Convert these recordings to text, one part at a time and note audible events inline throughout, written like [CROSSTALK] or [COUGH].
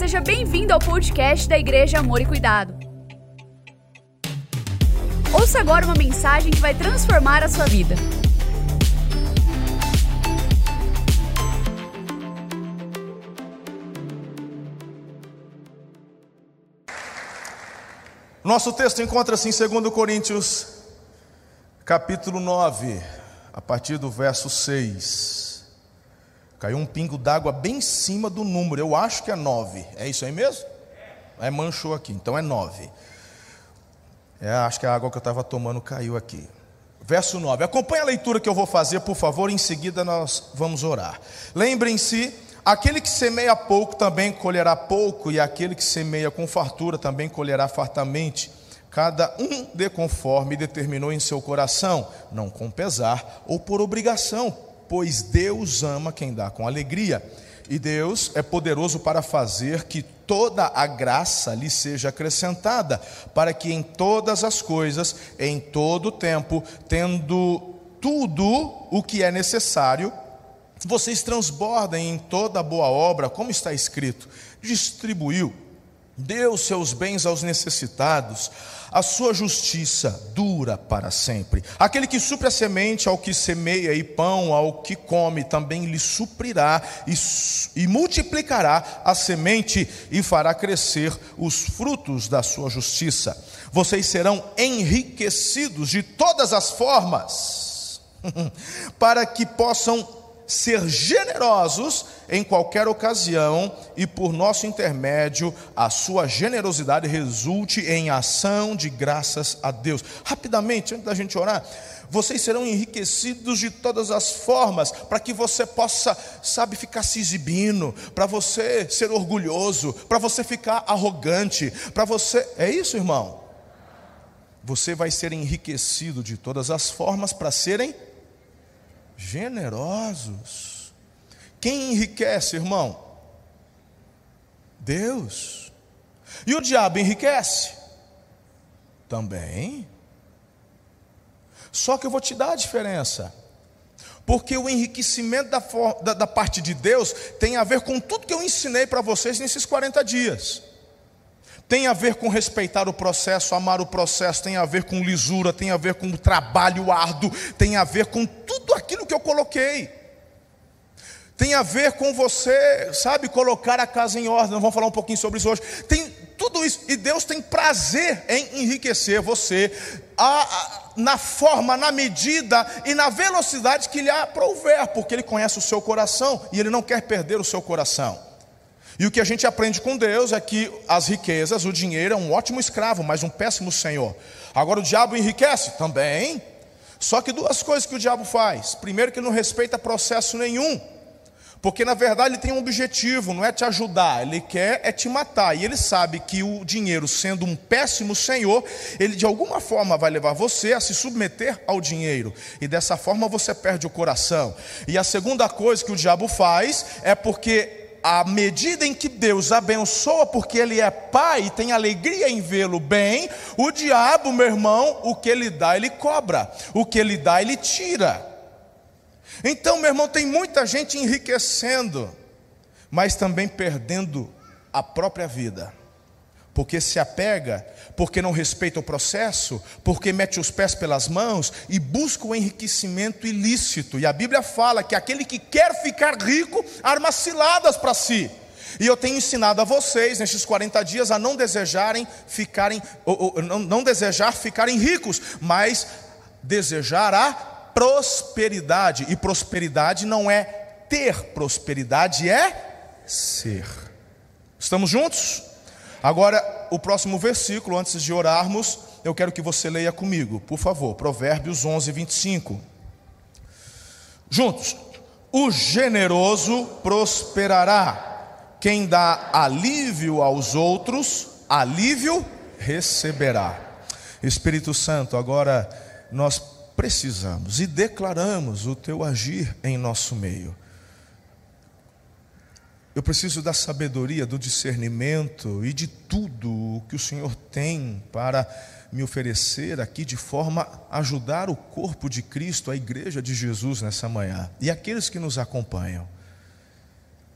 seja bem-vindo ao podcast da Igreja Amor e Cuidado. Ouça agora uma mensagem que vai transformar a sua vida. Nosso texto encontra-se em 2 Coríntios, capítulo 9, a partir do verso 6. Caiu um pingo d'água bem em cima do número, eu acho que é 9. É isso aí mesmo? É, manchou aqui, então é 9. É, acho que a água que eu estava tomando caiu aqui. Verso 9. Acompanhe a leitura que eu vou fazer, por favor, em seguida nós vamos orar. Lembrem-se Aquele que semeia pouco também colherá pouco, e aquele que semeia com fartura também colherá fartamente. Cada um dê conforme determinou em seu coração, não com pesar ou por obrigação, pois Deus ama quem dá com alegria. E Deus é poderoso para fazer que toda a graça lhe seja acrescentada, para que em todas as coisas, em todo o tempo, tendo tudo o que é necessário, vocês transbordem em toda boa obra, como está escrito: distribuiu, deu seus bens aos necessitados, a sua justiça dura para sempre. Aquele que supre a semente ao que semeia e pão ao que come, também lhe suprirá e, e multiplicará a semente e fará crescer os frutos da sua justiça. Vocês serão enriquecidos de todas as formas, [LAUGHS] para que possam ser generosos em qualquer ocasião e por nosso intermédio a sua generosidade resulte em ação de graças a Deus. Rapidamente, antes da gente orar, vocês serão enriquecidos de todas as formas, para que você possa, sabe, ficar se exibindo, para você ser orgulhoso, para você ficar arrogante, para você. É isso, irmão? Você vai ser enriquecido de todas as formas para serem generosos. Quem enriquece, irmão? Deus. E o diabo enriquece? Também. Só que eu vou te dar a diferença. Porque o enriquecimento da, da, da parte de Deus tem a ver com tudo que eu ensinei para vocês nesses 40 dias tem a ver com respeitar o processo, amar o processo, tem a ver com lisura, tem a ver com trabalho árduo, tem a ver com tudo aquilo que eu coloquei. Tem a ver com você, sabe, colocar a casa em ordem. Vamos falar um pouquinho sobre isso hoje. Tem tudo isso, e Deus tem prazer em enriquecer você a, a, na forma, na medida e na velocidade que lhe aprouver, porque Ele conhece o seu coração e Ele não quer perder o seu coração. E o que a gente aprende com Deus é que as riquezas, o dinheiro é um ótimo escravo, mas um péssimo senhor. Agora o diabo enriquece? Também. Só que duas coisas que o diabo faz. Primeiro, que não respeita processo nenhum. Porque na verdade ele tem um objetivo, não é te ajudar, ele quer é te matar. E ele sabe que o dinheiro, sendo um péssimo senhor, ele de alguma forma vai levar você a se submeter ao dinheiro. E dessa forma você perde o coração. E a segunda coisa que o diabo faz é porque à medida em que Deus abençoa, porque Ele é Pai e tem alegria em vê-lo bem, o diabo, meu irmão, o que ele dá, ele cobra, o que ele dá, ele tira. Então, meu irmão, tem muita gente enriquecendo, mas também perdendo a própria vida porque se apega, porque não respeita o processo, porque mete os pés pelas mãos e busca o enriquecimento ilícito. E a Bíblia fala que aquele que quer ficar rico arma ciladas para si. E eu tenho ensinado a vocês nestes 40 dias a não desejarem ficarem, ou, ou, não, não desejar ficarem ricos, mas desejar a prosperidade. E prosperidade não é ter, prosperidade é ser. Estamos juntos? Agora, o próximo versículo, antes de orarmos, eu quero que você leia comigo, por favor, Provérbios 11, 25. Juntos. O generoso prosperará, quem dá alívio aos outros, alívio receberá. Espírito Santo, agora nós precisamos e declaramos o teu agir em nosso meio. Eu preciso da sabedoria, do discernimento e de tudo o que o Senhor tem para me oferecer aqui de forma a ajudar o corpo de Cristo, a igreja de Jesus nessa manhã e aqueles que nos acompanham.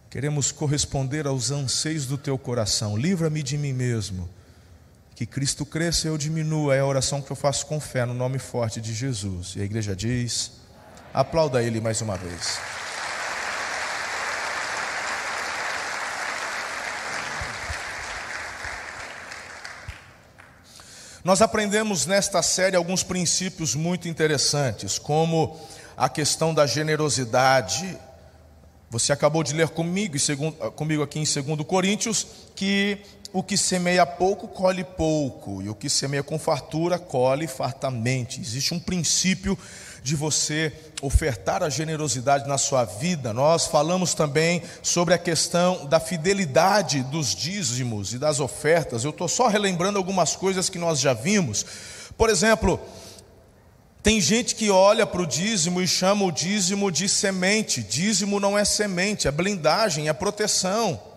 Queremos corresponder aos anseios do teu coração. Livra-me de mim mesmo. Que Cristo cresça e eu diminua. É a oração que eu faço com fé no nome forte de Jesus. E a igreja diz: aplauda Ele mais uma vez. Nós aprendemos nesta série alguns princípios muito interessantes, como a questão da generosidade. Você acabou de ler comigo, comigo aqui em 2 Coríntios que o que semeia pouco colhe pouco, e o que semeia com fartura colhe fartamente. Existe um princípio de você ofertar a generosidade na sua vida. Nós falamos também sobre a questão da fidelidade dos dízimos e das ofertas. Eu estou só relembrando algumas coisas que nós já vimos. Por exemplo, tem gente que olha para o dízimo e chama o dízimo de semente. Dízimo não é semente, é blindagem, é proteção.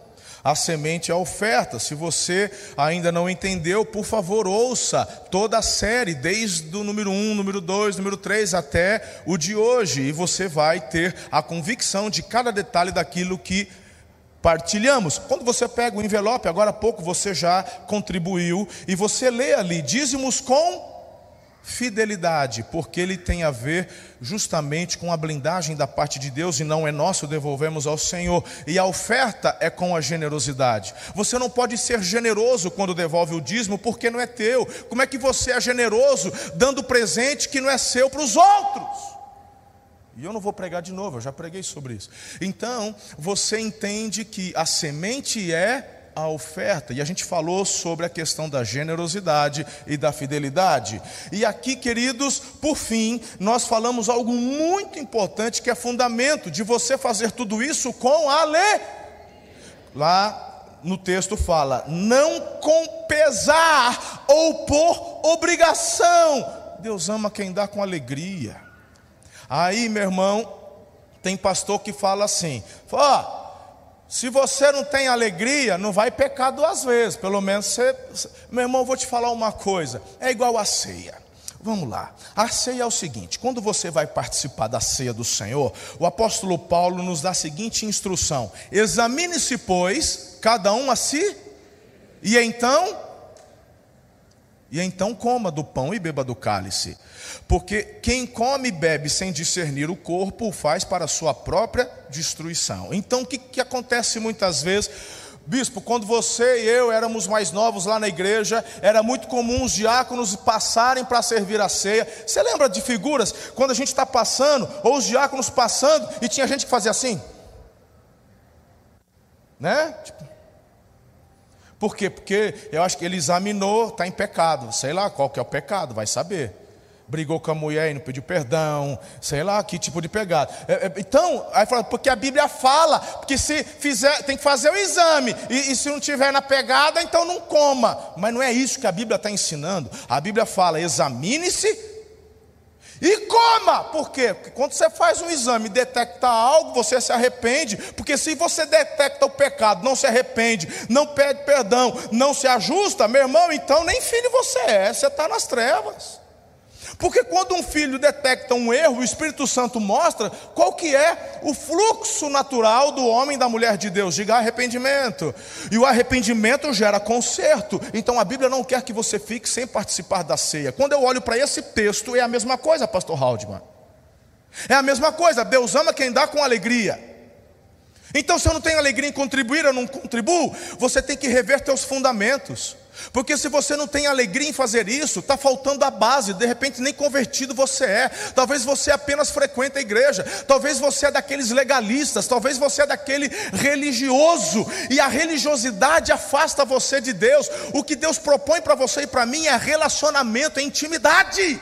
A semente é a oferta. Se você ainda não entendeu, por favor, ouça toda a série, desde o número 1, número 2, número 3 até o de hoje, e você vai ter a convicção de cada detalhe daquilo que partilhamos. Quando você pega o envelope, agora há pouco você já contribuiu, e você lê ali: dízimos com fidelidade, porque ele tem a ver justamente com a blindagem da parte de Deus e não é nosso, devolvemos ao Senhor. E a oferta é com a generosidade. Você não pode ser generoso quando devolve o dízimo, porque não é teu. Como é que você é generoso dando presente que não é seu para os outros? E eu não vou pregar de novo, eu já preguei sobre isso. Então, você entende que a semente é a oferta. E a gente falou sobre a questão da generosidade e da fidelidade. E aqui, queridos, por fim, nós falamos algo muito importante que é fundamento de você fazer tudo isso com a lei. Lá no texto fala: não com pesar ou por obrigação. Deus ama quem dá com alegria. Aí, meu irmão, tem pastor que fala assim: ó, se você não tem alegria, não vai pecar duas vezes. Pelo menos você. Meu irmão, vou te falar uma coisa: é igual a ceia. Vamos lá. A ceia é o seguinte: quando você vai participar da ceia do Senhor, o apóstolo Paulo nos dá a seguinte instrução: examine-se, pois, cada um a si, e então. E então coma do pão e beba do cálice. Porque quem come e bebe sem discernir o corpo, o faz para a sua própria destruição. Então, o que, que acontece muitas vezes? Bispo, quando você e eu éramos mais novos lá na igreja, era muito comum os diáconos passarem para servir a ceia. Você lembra de figuras? Quando a gente está passando, ou os diáconos passando, e tinha gente que fazia assim? Né? Tipo, por quê? Porque eu acho que ele examinou, está em pecado. Sei lá qual que é o pecado, vai saber brigou com a mulher e não pediu perdão, sei lá que tipo de pegada. É, é, então, aí fala, porque a Bíblia fala, porque se fizer, tem que fazer o exame, e, e se não tiver na pegada, então não coma. Mas não é isso que a Bíblia está ensinando. A Bíblia fala: examine-se e coma, por quê? Porque quando você faz um exame e detecta algo, você se arrepende, porque se você detecta o pecado, não se arrepende, não pede perdão, não se ajusta, meu irmão, então nem filho você é, você está nas trevas. Porque quando um filho detecta um erro, o Espírito Santo mostra qual que é o fluxo natural do homem e da mulher de Deus. Diga arrependimento. E o arrependimento gera conserto. Então a Bíblia não quer que você fique sem participar da ceia. Quando eu olho para esse texto, é a mesma coisa, pastor Haldman. É a mesma coisa, Deus ama quem dá com alegria. Então, se eu não tenho alegria em contribuir, eu não contribuo, você tem que rever teus fundamentos. Porque se você não tem alegria em fazer isso, está faltando a base, de repente nem convertido você é, talvez você apenas frequenta a igreja, talvez você é daqueles legalistas, talvez você é daquele religioso, e a religiosidade afasta você de Deus. O que Deus propõe para você e para mim é relacionamento, é intimidade.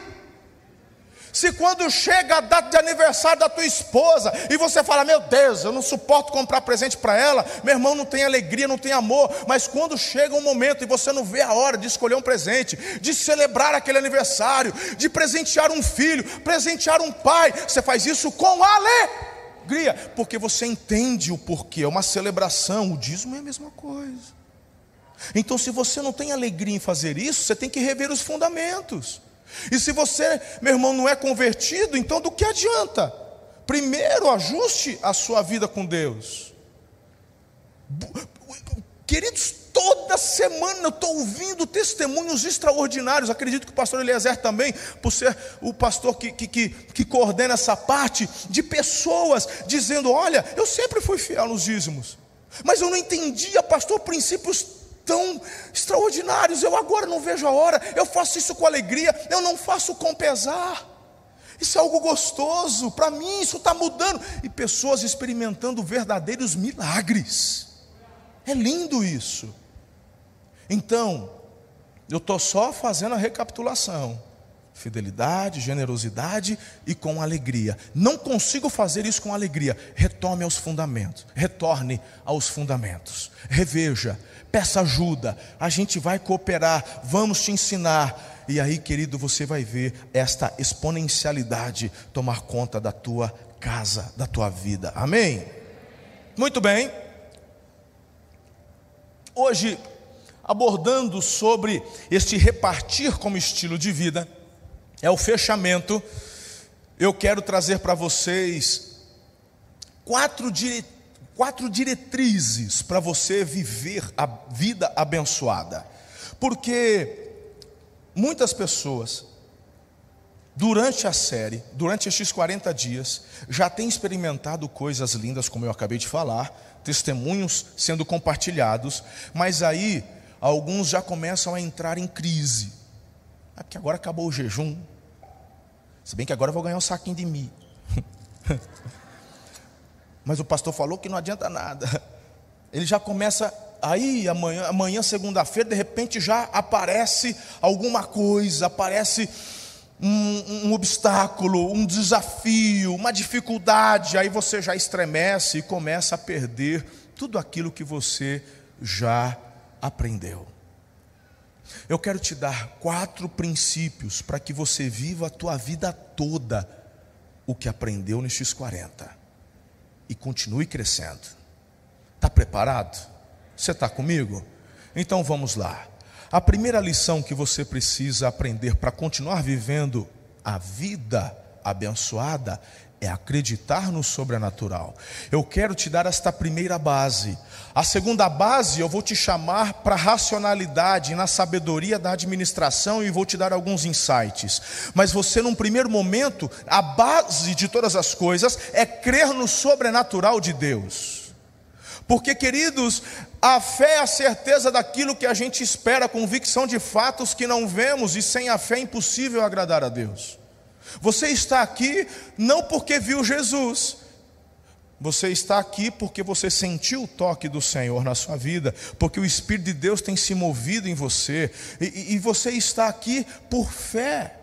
Se quando chega a data de aniversário da tua esposa e você fala, meu Deus, eu não suporto comprar presente para ela, meu irmão não tem alegria, não tem amor, mas quando chega um momento e você não vê a hora de escolher um presente, de celebrar aquele aniversário, de presentear um filho, presentear um pai, você faz isso com alegria, porque você entende o porquê, é uma celebração, o dízimo é a mesma coisa. Então, se você não tem alegria em fazer isso, você tem que rever os fundamentos. E se você, meu irmão, não é convertido, então do que adianta? Primeiro ajuste a sua vida com Deus. Queridos, toda semana eu estou ouvindo testemunhos extraordinários. Acredito que o pastor Eliezer também, por ser o pastor que, que, que, que coordena essa parte, de pessoas dizendo: Olha, eu sempre fui fiel nos dízimos, mas eu não entendia, pastor, princípios tão extraordinários. Eu agora não vejo a hora, eu faço isso com alegria, eu não faço com pesar. Isso é algo gostoso, para mim isso está mudando. E pessoas experimentando verdadeiros milagres. É lindo isso. Então, eu estou só fazendo a recapitulação. Fidelidade, generosidade e com alegria. Não consigo fazer isso com alegria. Retome aos fundamentos. Retorne aos fundamentos. Reveja. Peça ajuda. A gente vai cooperar. Vamos te ensinar. E aí, querido, você vai ver esta exponencialidade tomar conta da tua casa, da tua vida. Amém? Muito bem. Hoje, abordando sobre este repartir como estilo de vida, é o fechamento. Eu quero trazer para vocês quatro, dire... quatro diretrizes para você viver a vida abençoada. Porque muitas pessoas, durante a série, durante estes 40 dias, já têm experimentado coisas lindas, como eu acabei de falar, testemunhos sendo compartilhados, mas aí alguns já começam a entrar em crise. É porque agora acabou o jejum. Se bem que agora eu vou ganhar um saquinho de mim. [LAUGHS] mas o pastor falou que não adianta nada. Ele já começa aí amanhã, amanhã segunda-feira, de repente já aparece alguma coisa, aparece um, um, obstáculo, um desafio, uma dificuldade, aí você já estremece e começa a perder tudo aquilo que você já aprendeu. Eu quero te dar quatro princípios para que você viva a tua vida toda o que aprendeu nestes 40 e continue crescendo. Está preparado? Você está comigo? Então vamos lá. A primeira lição que você precisa aprender para continuar vivendo a vida abençoada é acreditar no sobrenatural. Eu quero te dar esta primeira base. A segunda base eu vou te chamar para racionalidade, na sabedoria da administração e vou te dar alguns insights. Mas você, num primeiro momento, a base de todas as coisas é crer no sobrenatural de Deus. Porque, queridos, a fé é a certeza daquilo que a gente espera, convicção de fatos que não vemos, e sem a fé é impossível agradar a Deus. Você está aqui não porque viu Jesus, você está aqui porque você sentiu o toque do Senhor na sua vida, porque o Espírito de Deus tem se movido em você, e, e você está aqui por fé.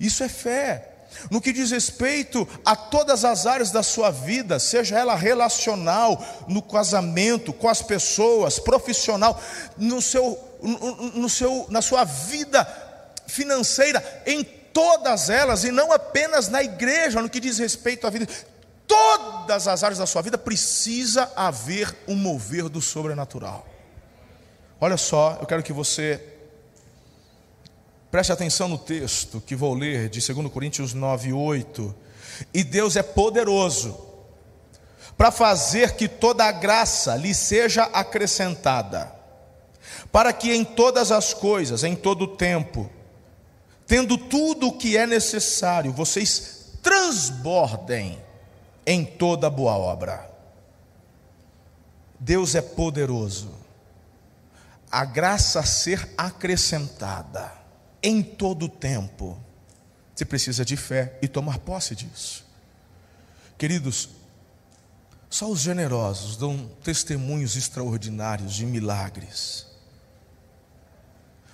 Isso é fé. No que diz respeito a todas as áreas da sua vida, seja ela relacional, no casamento, com as pessoas, profissional, no seu, no, no seu, na sua vida financeira, em todas elas, e não apenas na igreja, no que diz respeito à vida, todas as áreas da sua vida precisa haver um mover do sobrenatural. Olha só, eu quero que você Preste atenção no texto que vou ler de 2 Coríntios 9, 8. E Deus é poderoso para fazer que toda a graça lhe seja acrescentada, para que em todas as coisas, em todo o tempo, tendo tudo o que é necessário, vocês transbordem em toda boa obra. Deus é poderoso, a graça a ser acrescentada em todo o tempo. Você precisa de fé e tomar posse disso. Queridos, só os generosos dão testemunhos extraordinários de milagres.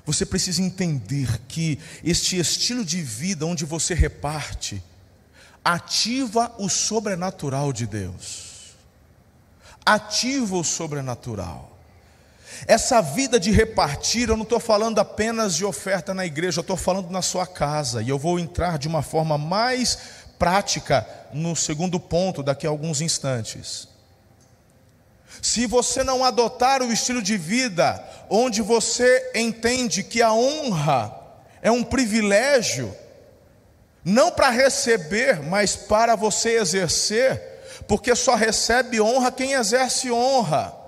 Você precisa entender que este estilo de vida onde você reparte ativa o sobrenatural de Deus. Ativa o sobrenatural. Essa vida de repartir, eu não estou falando apenas de oferta na igreja, eu estou falando na sua casa, e eu vou entrar de uma forma mais prática no segundo ponto daqui a alguns instantes. Se você não adotar o estilo de vida onde você entende que a honra é um privilégio, não para receber, mas para você exercer, porque só recebe honra quem exerce honra.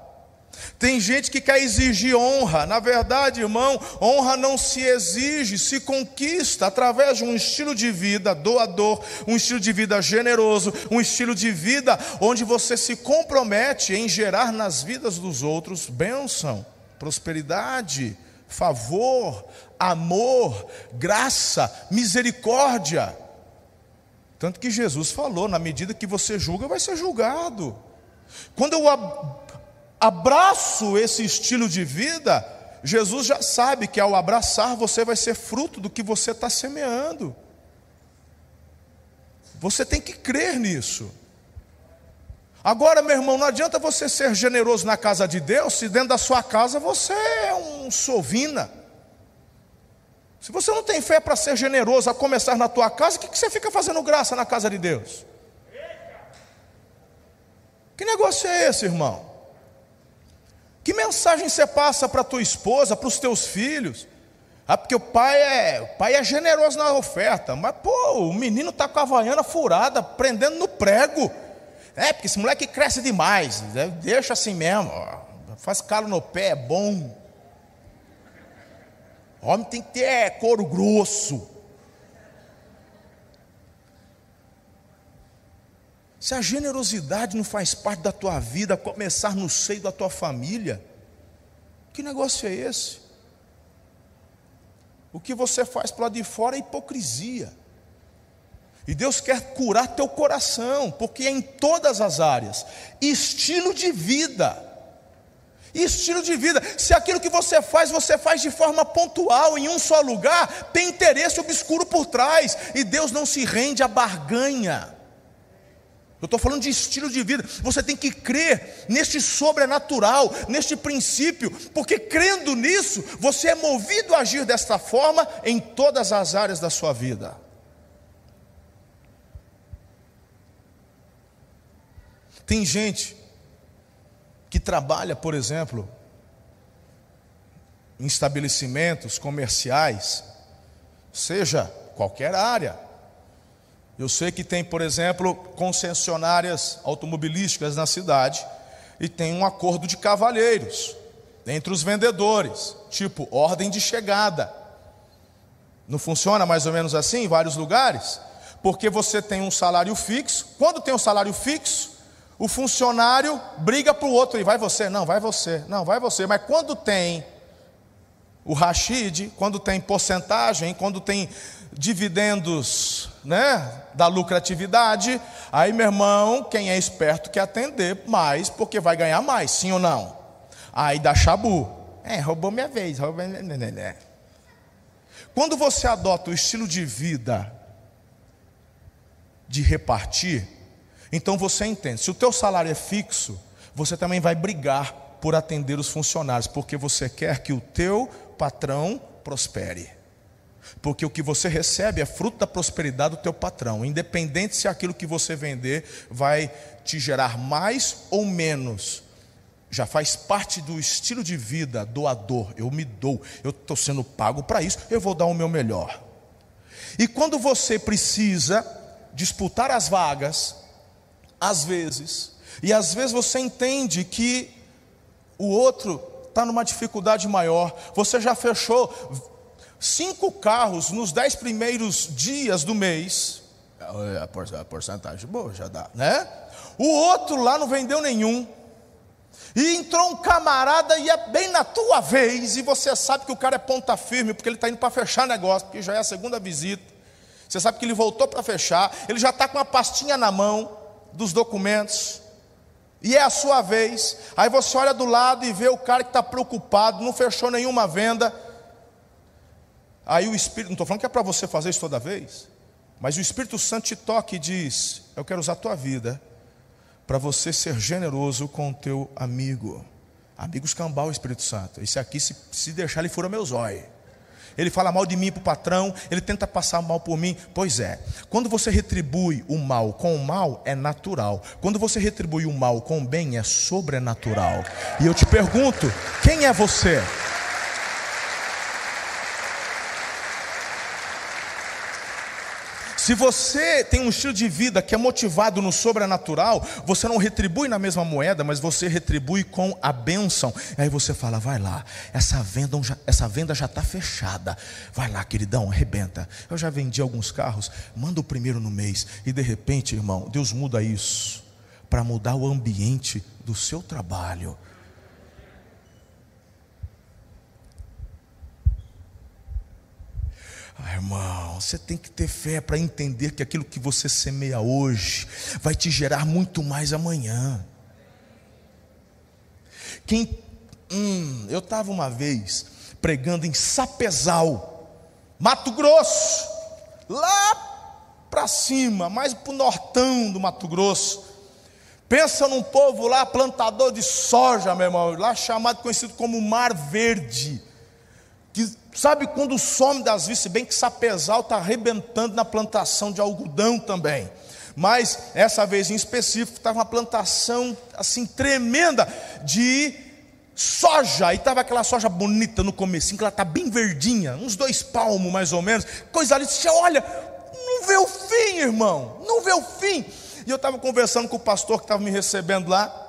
Tem gente que quer exigir honra. Na verdade, irmão, honra não se exige, se conquista através de um estilo de vida doador, um estilo de vida generoso, um estilo de vida onde você se compromete em gerar nas vidas dos outros bênção, prosperidade, favor, amor, graça, misericórdia. Tanto que Jesus falou: na medida que você julga, vai ser julgado. Quando eu abraço esse estilo de vida, Jesus já sabe que ao abraçar você vai ser fruto do que você está semeando. Você tem que crer nisso. Agora, meu irmão, não adianta você ser generoso na casa de Deus se dentro da sua casa você é um sovina. Se você não tem fé para ser generoso a começar na tua casa, o que, que você fica fazendo graça na casa de Deus? Que negócio é esse, irmão? Que mensagem você passa para tua esposa, para os teus filhos? Ah, porque o pai é, o pai é generoso na oferta, mas pô, o menino está com a vaiana furada, prendendo no prego. É, porque esse moleque cresce demais, né? deixa assim mesmo, faz calo no pé, é bom. Homem tem que ter couro grosso. Se a generosidade não faz parte da tua vida, começar no seio da tua família, que negócio é esse? O que você faz para lá de fora é hipocrisia. E Deus quer curar teu coração, porque é em todas as áreas. Estilo de vida. Estilo de vida. Se aquilo que você faz, você faz de forma pontual, em um só lugar, tem interesse obscuro por trás. E Deus não se rende à barganha. Eu estou falando de estilo de vida. Você tem que crer neste sobrenatural, neste princípio, porque crendo nisso, você é movido a agir desta forma em todas as áreas da sua vida. Tem gente que trabalha, por exemplo, em estabelecimentos comerciais, seja qualquer área, eu sei que tem, por exemplo, concessionárias automobilísticas na cidade e tem um acordo de cavalheiros entre os vendedores, tipo ordem de chegada. Não funciona mais ou menos assim em vários lugares? Porque você tem um salário fixo. Quando tem um salário fixo, o funcionário briga para o outro e vai você, não, vai você, não, vai você. Mas quando tem o Rashid, quando tem porcentagem, quando tem dividendos né, da lucratividade, aí meu irmão, quem é esperto quer atender mais, porque vai ganhar mais, sim ou não? Aí dá chabu. É, roubou minha vez. Roubou... Né, né, né, Quando você adota o estilo de vida de repartir, então você entende, se o teu salário é fixo, você também vai brigar por atender os funcionários, porque você quer que o teu patrão prospere. Porque o que você recebe é fruto da prosperidade do teu patrão, independente se aquilo que você vender vai te gerar mais ou menos. Já faz parte do estilo de vida doador. Eu me dou, eu estou sendo pago para isso, eu vou dar o meu melhor. E quando você precisa disputar as vagas, às vezes, e às vezes você entende que o outro está numa dificuldade maior, você já fechou cinco carros nos dez primeiros dias do mês, é, a porcentagem boa já dá, né? O outro lá não vendeu nenhum. E entrou um camarada e é bem na tua vez, e você sabe que o cara é ponta firme, porque ele está indo para fechar negócio, porque já é a segunda visita. Você sabe que ele voltou para fechar, ele já está com uma pastinha na mão dos documentos, e é a sua vez. Aí você olha do lado e vê o cara que está preocupado, não fechou nenhuma venda, Aí o Espírito, não estou falando que é para você fazer isso toda vez, mas o Espírito Santo te toca e diz: Eu quero usar a tua vida para você ser generoso com o teu amigo. Amigo escambau, Espírito Santo. Esse aqui, se, se deixar, ele fura meus olhos. Ele fala mal de mim para o patrão, ele tenta passar mal por mim. Pois é, quando você retribui o mal com o mal, é natural. Quando você retribui o mal com o bem, é sobrenatural. E eu te pergunto: quem é você? Se você tem um estilo de vida que é motivado no sobrenatural, você não retribui na mesma moeda, mas você retribui com a bênção. Aí você fala: vai lá, essa venda, essa venda já está fechada. Vai lá, queridão, arrebenta. Eu já vendi alguns carros, manda o primeiro no mês. E de repente, irmão, Deus muda isso para mudar o ambiente do seu trabalho. Ah, irmão, você tem que ter fé para entender que aquilo que você semeia hoje vai te gerar muito mais amanhã. Quem, hum, eu estava uma vez pregando em Sapezal, Mato Grosso, lá para cima, mais para o nortão do Mato Grosso. Pensa num povo lá, plantador de soja, meu irmão, lá chamado, conhecido como Mar Verde sabe quando some das vistas, bem que Sapezal está arrebentando na plantação de algodão também. Mas essa vez em específico estava uma plantação assim tremenda de soja, e estava aquela soja bonita no começo, que ela está bem verdinha, uns dois palmos mais ou menos, coisa ali, você olha, não vê o fim, irmão, não vê o fim. E eu estava conversando com o pastor que estava me recebendo lá,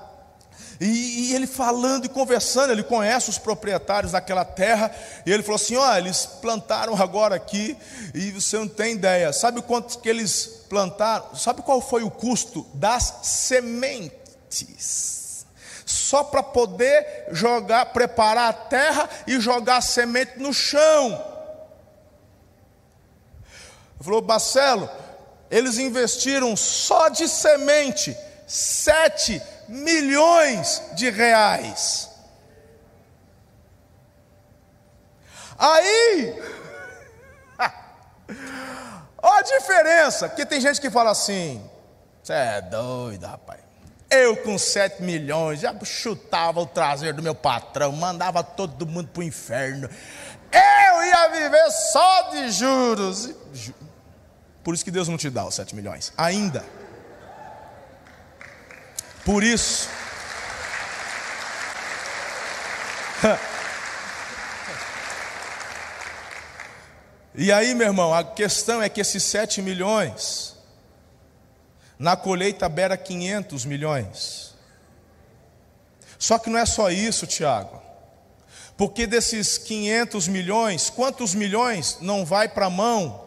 e, e, ele falando e conversando, ele conhece os proprietários daquela terra, e ele falou assim: Olha, eles plantaram agora aqui, e você não tem ideia, sabe quanto que eles plantaram? Sabe qual foi o custo das sementes? Só para poder jogar, preparar a terra e jogar a semente no chão. Ele falou, Marcelo, eles investiram só de semente sete milhões de reais. Aí, olha [LAUGHS] a diferença, porque tem gente que fala assim: você é doido, rapaz. Eu com sete milhões já chutava o traseiro do meu patrão, mandava todo mundo para o inferno. Eu ia viver só de juros. Por isso que Deus não te dá os sete milhões, ainda. Por isso, [LAUGHS] e aí, meu irmão, a questão é que esses 7 milhões, na colheita beira 500 milhões. Só que não é só isso, Tiago. Porque desses 500 milhões, quantos milhões não vai para a mão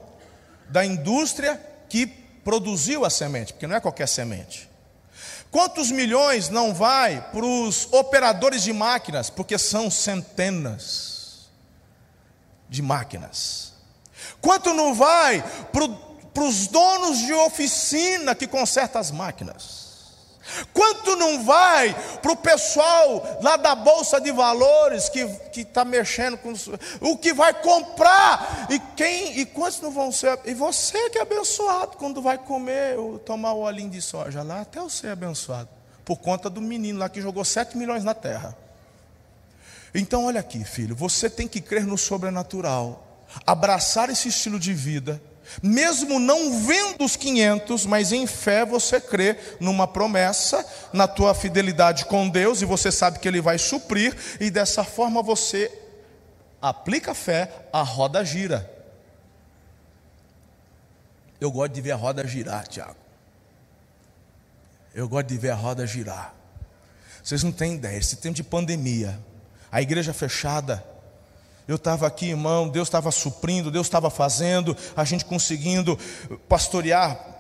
da indústria que produziu a semente? Porque não é qualquer semente. Quantos milhões não vai para os operadores de máquinas? Porque são centenas de máquinas. Quanto não vai para os donos de oficina que consertam as máquinas? Quanto não vai para o pessoal lá da Bolsa de Valores que está mexendo com o que vai comprar? E quem e quantos não vão ser? E você que é abençoado quando vai comer ou tomar o olhinho de soja lá, até você é abençoado. Por conta do menino lá que jogou 7 milhões na terra. Então, olha aqui, filho, você tem que crer no sobrenatural, abraçar esse estilo de vida mesmo não vendo os 500, mas em fé você crê numa promessa, na tua fidelidade com Deus, e você sabe que Ele vai suprir, e dessa forma você aplica a fé, a roda gira. Eu gosto de ver a roda girar, Tiago. Eu gosto de ver a roda girar. Vocês não têm ideia, esse tempo de pandemia, a igreja fechada, eu estava aqui, irmão, Deus estava suprindo, Deus estava fazendo, a gente conseguindo pastorear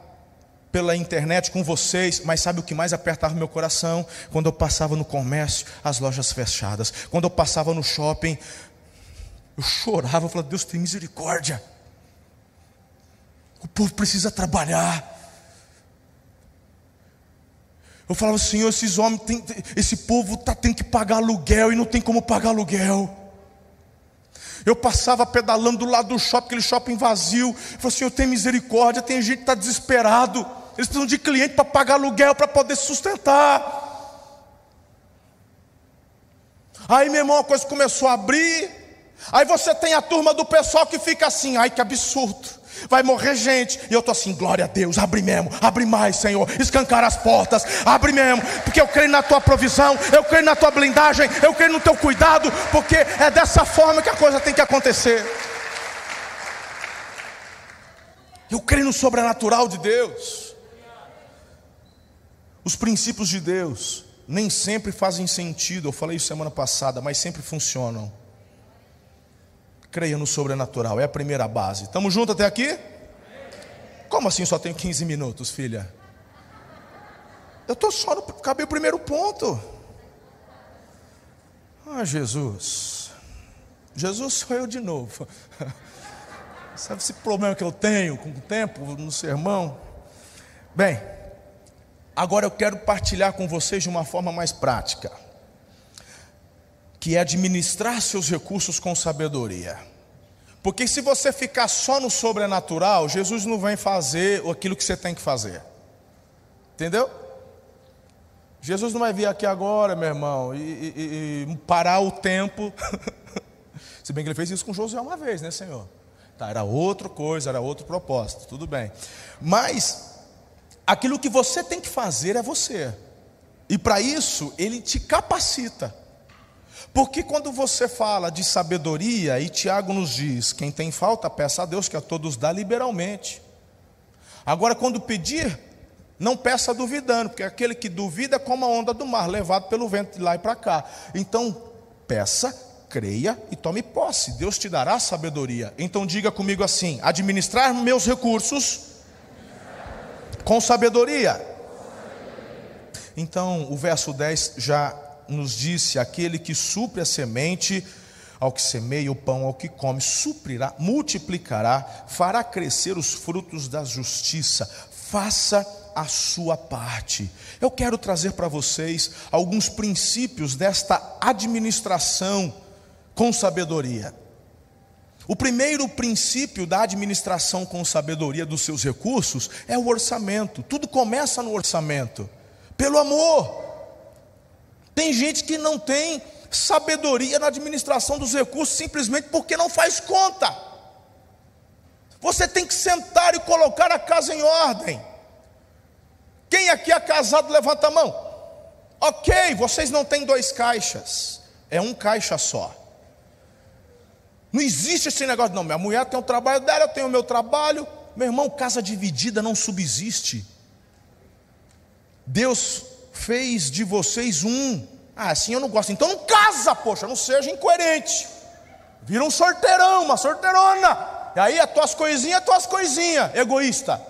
pela internet com vocês, mas sabe o que mais apertava meu coração? Quando eu passava no comércio, as lojas fechadas, quando eu passava no shopping, eu chorava, eu falava, Deus tem misericórdia. O povo precisa trabalhar. Eu falava, Senhor, esses homens, tem, esse povo tá, tem que pagar aluguel e não tem como pagar aluguel. Eu passava pedalando do lado do shopping, aquele shopping vazio. Eu falei, Senhor, tem misericórdia, tem gente que está desesperado. Eles precisam de cliente para pagar aluguel, para poder sustentar. Aí, meu irmão, a coisa começou a abrir. Aí você tem a turma do pessoal que fica assim, ai que absurdo vai morrer gente. E eu estou assim, glória a Deus, abre mesmo, abre mais, Senhor, escancar as portas, abre mesmo, porque eu creio na tua provisão, eu creio na tua blindagem, eu creio no teu cuidado, porque é dessa forma que a coisa tem que acontecer. Eu creio no sobrenatural de Deus. Os princípios de Deus nem sempre fazem sentido, eu falei isso semana passada, mas sempre funcionam. Creia no sobrenatural, é a primeira base. Estamos juntos até aqui? Como assim só tenho 15 minutos, filha? Eu estou só no. Acabei o primeiro ponto. Ah, Jesus. Jesus sou eu de novo. [LAUGHS] Sabe esse problema que eu tenho com o tempo no sermão? Bem, agora eu quero partilhar com vocês de uma forma mais prática, que é administrar seus recursos com sabedoria. Porque se você ficar só no sobrenatural, Jesus não vem fazer aquilo que você tem que fazer. Entendeu? Jesus não vai vir aqui agora, meu irmão, e, e, e parar o tempo. [LAUGHS] se bem que ele fez isso com Josué uma vez, né, Senhor? Tá, era outra coisa, era outro propósito, tudo bem. Mas aquilo que você tem que fazer é você. E para isso, ele te capacita. Porque quando você fala de sabedoria, e Tiago nos diz: quem tem falta, peça a Deus que a todos dá liberalmente. Agora, quando pedir, não peça duvidando, porque aquele que duvida é como a onda do mar, levado pelo vento de lá e para cá. Então, peça creia e tome posse. Deus te dará sabedoria. Então diga comigo assim: administrar meus recursos com sabedoria. Então, o verso 10 já nos disse: aquele que supre a semente, ao que semeia o pão, ao que come, suprirá, multiplicará, fará crescer os frutos da justiça. Faça a sua parte. Eu quero trazer para vocês alguns princípios desta administração com sabedoria. O primeiro princípio da administração com sabedoria dos seus recursos é o orçamento. Tudo começa no orçamento. Pelo amor. Tem gente que não tem sabedoria na administração dos recursos simplesmente porque não faz conta. Você tem que sentar e colocar a casa em ordem. Quem aqui é casado, levanta a mão. Ok, vocês não têm dois caixas, é um caixa só. Não existe esse negócio, não. Minha mulher tem o trabalho dela, eu tenho o meu trabalho. Meu irmão, casa dividida não subsiste. Deus fez de vocês um. Ah, assim eu não gosto. Então não casa, poxa, não seja incoerente. Vira um sorteirão, uma sorteirona. E aí as tuas coisinhas, as tuas coisinhas, egoísta.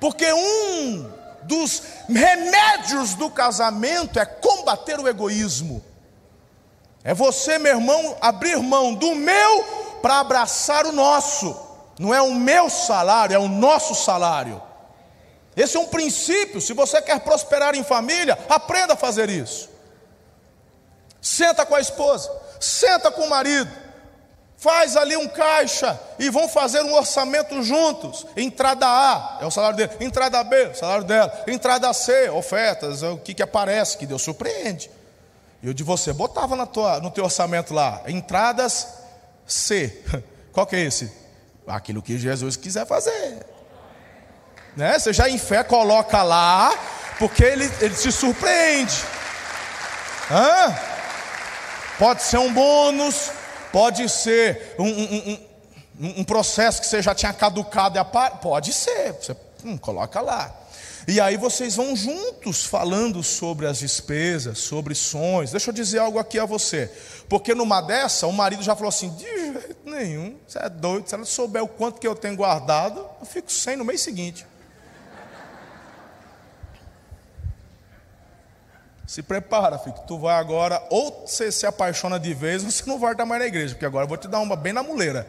Porque um dos remédios do casamento é combater o egoísmo. É você, meu irmão, abrir mão do meu para abraçar o nosso. Não é o meu salário, é o nosso salário. Esse é um princípio. Se você quer prosperar em família, aprenda a fazer isso. Senta com a esposa, senta com o marido, faz ali um caixa e vão fazer um orçamento juntos. Entrada A é o salário dele, entrada B, o salário dela, entrada C, ofertas, é o que, que aparece, que Deus surpreende. E o de você botava na tua, no teu orçamento lá, entradas C. [LAUGHS] Qual que é esse? Aquilo que Jesus quiser fazer. Né? Você já em fé coloca lá, porque ele, ele te surpreende. Hã? Pode ser um bônus, pode ser um, um, um, um processo que você já tinha caducado. Pode ser, você hum, coloca lá. E aí vocês vão juntos falando sobre as despesas, sobre sonhos. Deixa eu dizer algo aqui a você. Porque numa dessa, o marido já falou assim: de jeito nenhum, você é doido. Se ela souber o quanto que eu tenho guardado, eu fico sem no mês seguinte. Se prepara, filho, tu vai agora, ou você se apaixona de vez, ou você não volta mais na igreja, porque agora eu vou te dar uma bem na muleira.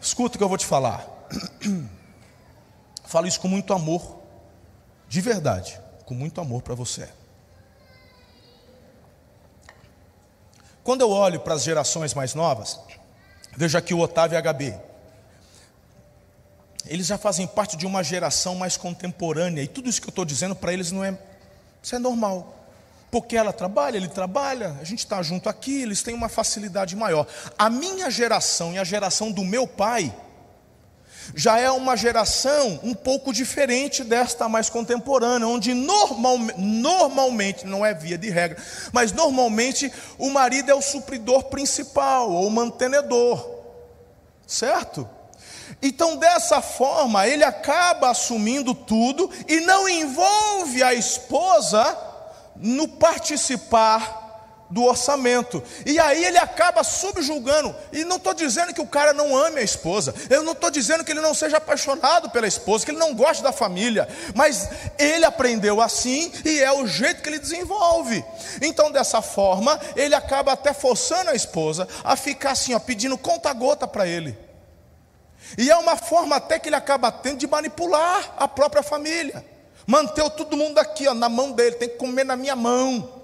Escuta o que eu vou te falar. [CLEARS THROAT] Falo isso com muito amor, de verdade, com muito amor para você. Quando eu olho para as gerações mais novas, vejo aqui o Otávio e a Gabi. Eles já fazem parte de uma geração mais contemporânea, e tudo isso que eu estou dizendo para eles não é. Isso é normal. Porque ela trabalha, ele trabalha, a gente está junto aqui, eles têm uma facilidade maior. A minha geração e a geração do meu pai já é uma geração um pouco diferente desta mais contemporânea, onde normal, normalmente, não é via de regra, mas normalmente o marido é o supridor principal, ou o mantenedor, certo? Então, dessa forma, ele acaba assumindo tudo e não envolve a esposa no participar do orçamento. E aí ele acaba subjulgando. E não estou dizendo que o cara não ame a esposa. Eu não estou dizendo que ele não seja apaixonado pela esposa, que ele não goste da família. Mas ele aprendeu assim e é o jeito que ele desenvolve. Então, dessa forma, ele acaba até forçando a esposa a ficar assim, ó, pedindo conta-gota para ele. E é uma forma até que ele acaba tendo de manipular a própria família. Manter todo mundo aqui, ó, na mão dele, tem que comer na minha mão.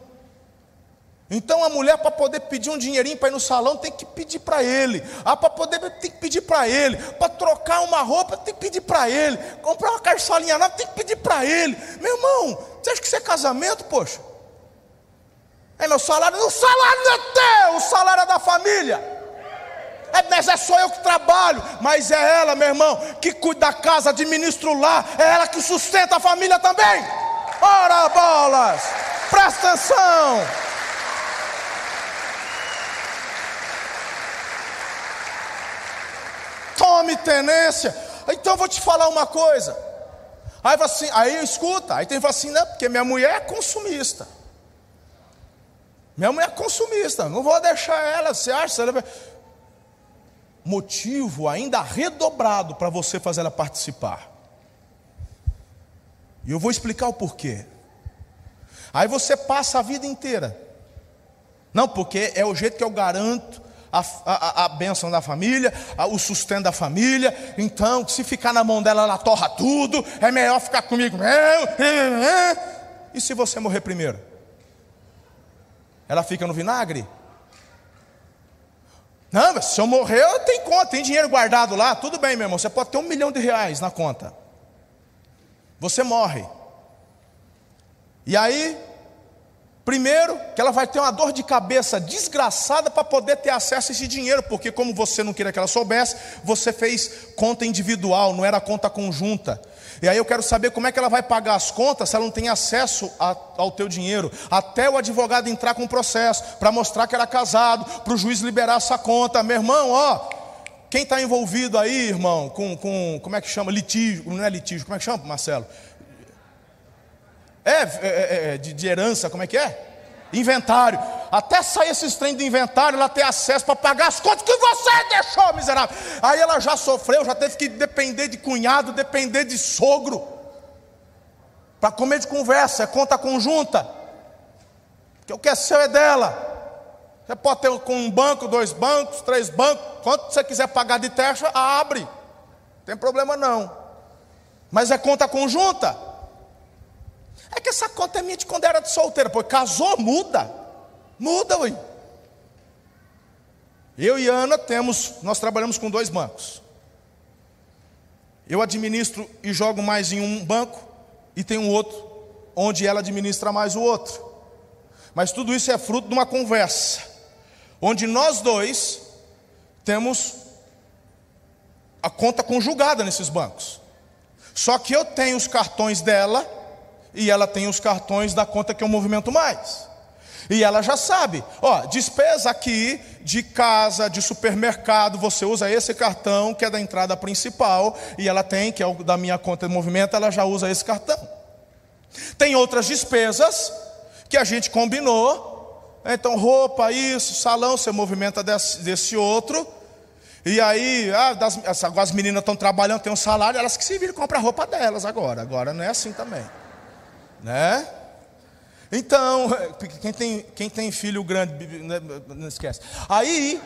Então a mulher, para poder pedir um dinheirinho para ir no salão, tem que pedir para ele. Ah, para poder tem que pedir para ele. Para trocar uma roupa, tem que pedir para ele. Comprar uma carçolinha nova, tem que pedir para ele. Meu irmão, você acha que isso é casamento, poxa? É meu salário? O salário não é teu, o salário é da família. É, mas é só eu que trabalho, mas é ela, meu irmão, que cuida da casa, administra o lar, é ela que sustenta a família também. Ora bolas, presta atenção. Tome tenência. Então eu vou te falar uma coisa. Aí assim, aí escuta, aí tem assim, né? Porque minha mulher é consumista. Minha mulher é consumista, não vou deixar ela, você acha? Motivo ainda redobrado para você fazer ela participar. E eu vou explicar o porquê. Aí você passa a vida inteira. Não, porque é o jeito que eu garanto a, a, a bênção da família, a, o sustento da família. Então, se ficar na mão dela, ela torra tudo. É melhor ficar comigo E se você morrer primeiro? Ela fica no vinagre? Não, se eu morrer, eu tenho conta, tem dinheiro guardado lá, tudo bem, meu irmão. Você pode ter um milhão de reais na conta. Você morre. E aí, primeiro, que ela vai ter uma dor de cabeça desgraçada para poder ter acesso a esse dinheiro, porque, como você não queria que ela soubesse, você fez conta individual, não era conta conjunta. E aí eu quero saber como é que ela vai pagar as contas se ela não tem acesso a, ao teu dinheiro. Até o advogado entrar com o processo para mostrar que era casado, para o juiz liberar essa conta. Meu irmão, ó, quem está envolvido aí, irmão, com, com, como é que chama? Litígio, não é litígio, como é que chama, Marcelo? É, é, é, é de, de herança, como é que é? Inventário. Até sair esses trem do inventário, ela ter acesso para pagar as contas que você deixou, miserável. Aí ela já sofreu, já teve que depender de cunhado, depender de sogro. Para comer de conversa, é conta conjunta. Porque o que é seu é dela. Você pode ter com um banco, dois bancos, três bancos. Quanto você quiser pagar de taxa, abre. Não tem problema não. Mas é conta conjunta. É que essa conta é minha de quando era de solteira. Pô, casou, muda. Muda, ué. Eu e Ana temos, nós trabalhamos com dois bancos. Eu administro e jogo mais em um banco, e tem um outro, onde ela administra mais o outro. Mas tudo isso é fruto de uma conversa, onde nós dois temos a conta conjugada nesses bancos. Só que eu tenho os cartões dela e ela tem os cartões da conta que eu movimento mais. E ela já sabe, ó, despesa aqui de casa, de supermercado, você usa esse cartão que é da entrada principal, e ela tem, que é o da minha conta de movimento, ela já usa esse cartão. Tem outras despesas que a gente combinou, então roupa, isso, salão, você movimenta desse, desse outro, e aí, ah, das, as meninas estão trabalhando, tem um salário, elas que se viram comprar roupa delas agora, agora não é assim também né? Então, [LAUGHS] quem tem, quem tem filho grande, né, não esquece. Aí,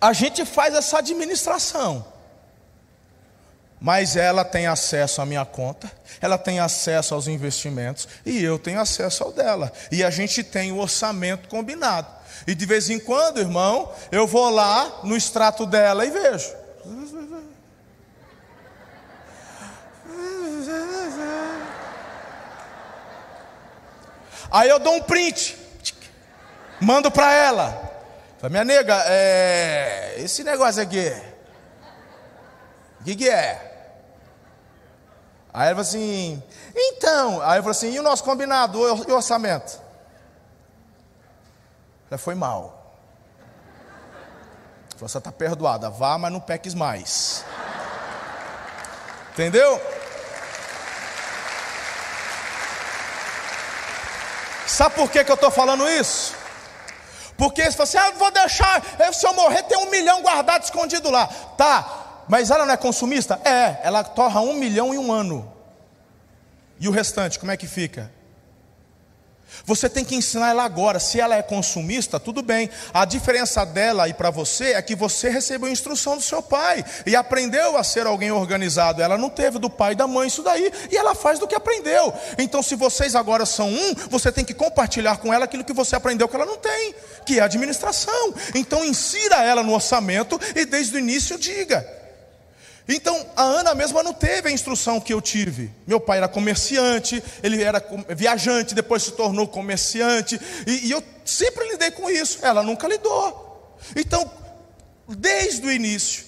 a gente faz essa administração. Mas ela tem acesso à minha conta, ela tem acesso aos investimentos e eu tenho acesso ao dela. E a gente tem o orçamento combinado. E de vez em quando, irmão, eu vou lá no extrato dela e vejo. Aí eu dou um print, mando para ela. Falei, minha nega, é... esse negócio aqui, o que, que é? Aí ela falou assim, então, aí eu falei assim, e o nosso combinado, e o orçamento? Ela foi mal. Você está perdoada, vá, mas não peques mais. Entendeu? Sabe por que, que eu estou falando isso? Porque você fala assim, ah, vou deixar, se eu morrer tem um milhão guardado escondido lá. Tá, mas ela não é consumista? É, ela torra um milhão em um ano. E o restante, como é que fica? Você tem que ensinar ela agora. Se ela é consumista, tudo bem. A diferença dela e para você é que você recebeu instrução do seu pai e aprendeu a ser alguém organizado. Ela não teve do pai e da mãe isso daí e ela faz do que aprendeu. Então, se vocês agora são um, você tem que compartilhar com ela aquilo que você aprendeu que ela não tem, que é administração. Então, insira ela no orçamento e desde o início diga. Então, a Ana mesma não teve a instrução que eu tive. Meu pai era comerciante, ele era viajante, depois se tornou comerciante, e, e eu sempre lidei com isso. Ela nunca lidou. Então, desde o início,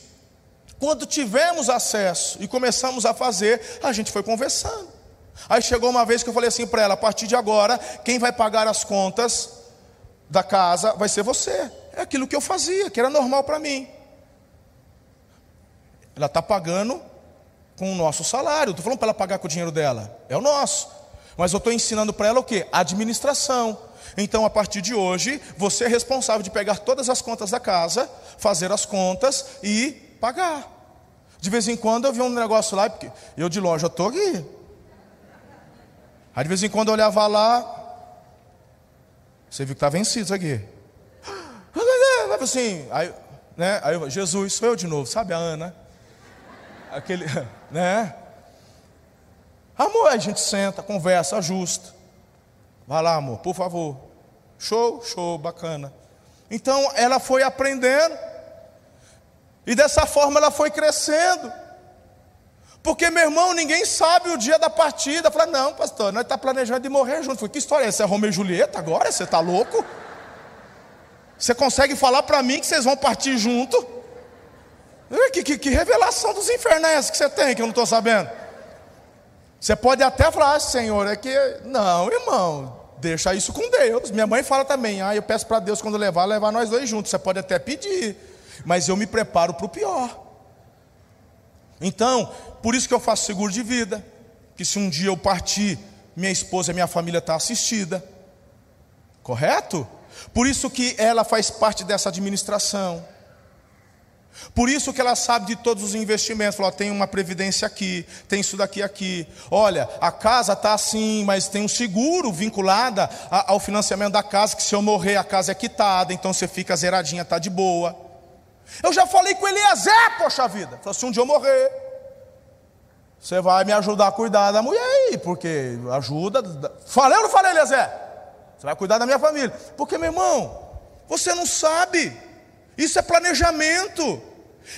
quando tivemos acesso e começamos a fazer, a gente foi conversando. Aí chegou uma vez que eu falei assim para ela: a partir de agora, quem vai pagar as contas da casa vai ser você. É aquilo que eu fazia, que era normal para mim. Ela está pagando com o nosso salário. Estou falando para ela pagar com o dinheiro dela. É o nosso. Mas eu estou ensinando para ela o que? Administração. Então, a partir de hoje, você é responsável de pegar todas as contas da casa, fazer as contas e pagar. De vez em quando eu vi um negócio lá, porque eu de longe eu estou aqui. Aí de vez em quando eu olhava lá, você viu que está vencido isso aqui. [GASPS] Assim, aí, né, aí Jesus, sou eu de novo, sabe a Ana? Aquele, [LAUGHS] né? Amor, a gente senta, conversa, ajusta. Vai lá, amor, por favor. Show, show, bacana. Então ela foi aprendendo, e dessa forma ela foi crescendo. Porque, meu irmão, ninguém sabe o dia da partida. Fala, não, pastor, nós estamos tá planejando de morrer junto. Falei, que história é essa? É Romeu e Julieta agora? Você está louco? Você consegue falar para mim que vocês vão partir junto? Que, que, que revelação dos infernos é essa que você tem, que eu não estou sabendo? Você pode até falar, ah, Senhor, é que. Não, irmão, deixa isso com Deus. Minha mãe fala também, ah, eu peço para Deus quando levar, levar nós dois juntos. Você pode até pedir, mas eu me preparo para o pior. Então, por isso que eu faço seguro de vida. Que se um dia eu partir, minha esposa e minha família está assistida. Correto? Por isso que ela faz parte dessa administração. Por isso que ela sabe de todos os investimentos. Falou, tem uma previdência aqui, tem isso daqui aqui. Olha, a casa está assim, mas tem um seguro vinculado ao financiamento da casa, que se eu morrer a casa é quitada, então você fica zeradinha, está de boa. Eu já falei com Eliezer, poxa vida. Falei, se um dia eu morrer, você vai me ajudar a cuidar da mulher aí, porque ajuda. Falei ou não falei, Eliezer? Você vai cuidar da minha família. Porque, meu irmão, você não sabe. Isso é planejamento.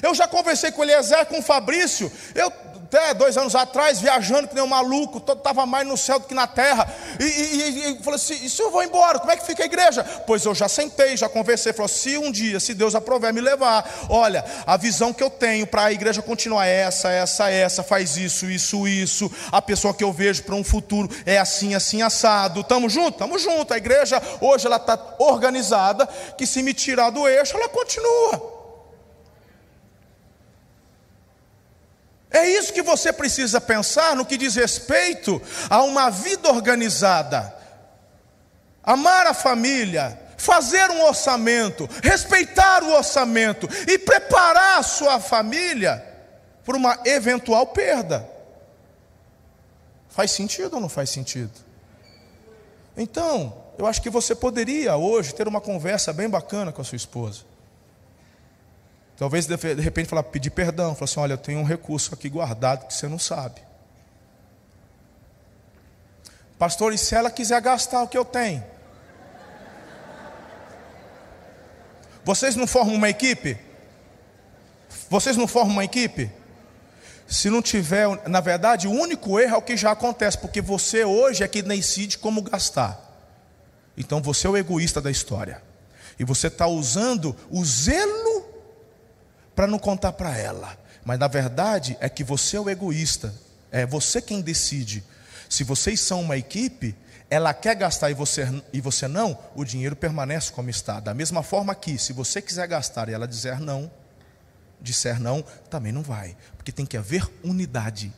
Eu já conversei com o Eliezer, com o Fabrício. Eu, até dois anos atrás, viajando que nem um maluco, estava mais no céu do que na terra. E, e, e falei assim: e se eu vou embora, como é que fica a igreja? Pois eu já sentei, já conversei. Falou: se um dia, se Deus aprover me levar, olha, a visão que eu tenho para a igreja continuar é essa, essa, essa, faz isso, isso, isso. A pessoa que eu vejo para um futuro é assim, assim, assado. Estamos juntos? Estamos juntos. A igreja hoje ela está organizada, que se me tirar do eixo, ela continua. É isso que você precisa pensar no que diz respeito a uma vida organizada. Amar a família, fazer um orçamento, respeitar o orçamento e preparar a sua família para uma eventual perda. Faz sentido ou não faz sentido? Então, eu acho que você poderia hoje ter uma conversa bem bacana com a sua esposa. Talvez de repente falar, pedir perdão, falar assim, olha, eu tenho um recurso aqui guardado que você não sabe. Pastor, e se ela quiser gastar o que eu tenho? Vocês não formam uma equipe? Vocês não formam uma equipe? Se não tiver, na verdade, o único erro é o que já acontece, porque você hoje é que decide como gastar. Então você é o egoísta da história. E você está usando o zelo para não contar para ela. Mas na verdade é que você é o egoísta, é você quem decide. Se vocês são uma equipe, ela quer gastar e você, e você não, o dinheiro permanece como está. Da mesma forma que, se você quiser gastar e ela dizer não, disser não, também não vai, porque tem que haver unidade.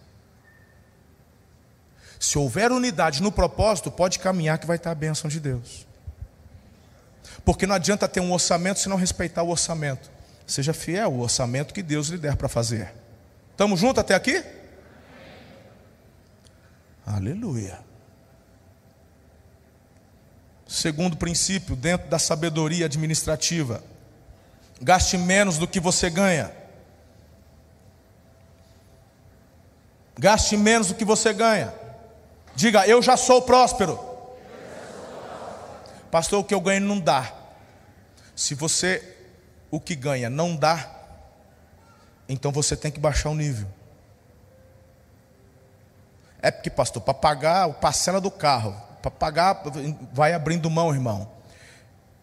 Se houver unidade no propósito, pode caminhar que vai estar a bênção de Deus. Porque não adianta ter um orçamento se não respeitar o orçamento. Seja fiel ao orçamento que Deus lhe der para fazer. Estamos juntos até aqui? Aleluia. Segundo princípio, dentro da sabedoria administrativa, gaste menos do que você ganha. Gaste menos do que você ganha. Diga, eu já sou próspero. Pastor, o que eu ganho não dá. Se você o que ganha não dá, então você tem que baixar o nível. É porque, pastor, para pagar o parcela do carro, para pagar, vai abrindo mão, irmão.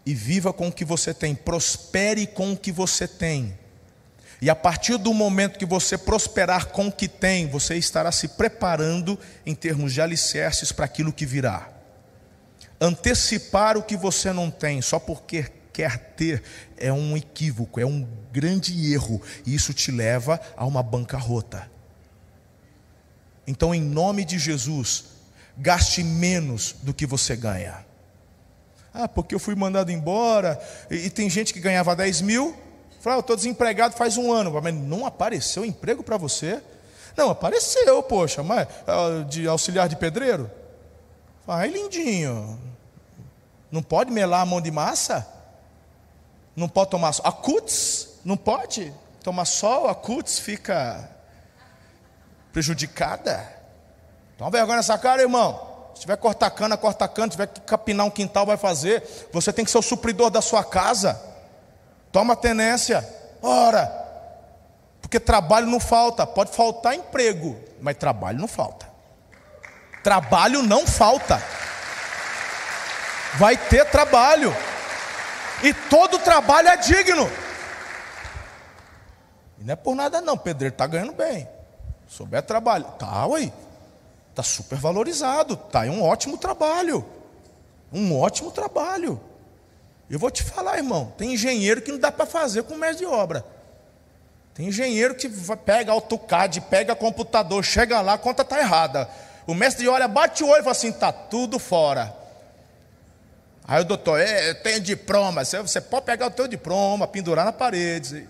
E viva com o que você tem, prospere com o que você tem. E a partir do momento que você prosperar com o que tem, você estará se preparando em termos de alicerces para aquilo que virá. Antecipar o que você não tem só porque quer ter é um equívoco, é um grande erro, e isso te leva a uma bancarrota. Então, em nome de Jesus, gaste menos do que você ganha. Ah, porque eu fui mandado embora, e, e tem gente que ganhava 10 mil, fala, ah, eu estou desempregado faz um ano, mas não apareceu emprego para você? Não, apareceu, poxa, mas ah, de auxiliar de pedreiro? Ai, lindinho, não pode melar a mão de massa? Não pode tomar sol? A cuts, não pode tomar sol, a cuts fica prejudicada. Toma vergonha nessa cara, irmão. Se tiver cortar cana, corta cana. Se tiver que capinar um quintal, vai fazer. Você tem que ser o supridor da sua casa. Toma tenência. Ora. Porque trabalho não falta. Pode faltar emprego, mas trabalho não falta. Trabalho não falta. Vai ter trabalho. E todo trabalho é digno. E não é por nada não, pedreiro está ganhando bem. Souber trabalho. Tá, ué. Está super valorizado, está em um ótimo trabalho. Um ótimo trabalho. Eu vou te falar, irmão, tem engenheiro que não dá para fazer com mestre de obra. Tem engenheiro que pega AutoCAD, pega computador, chega lá, a conta está errada. O mestre de obra bate o olho e fala assim: está tudo fora. Aí o doutor, é, eu tenho diploma, você pode pegar o teu diploma, pendurar na parede.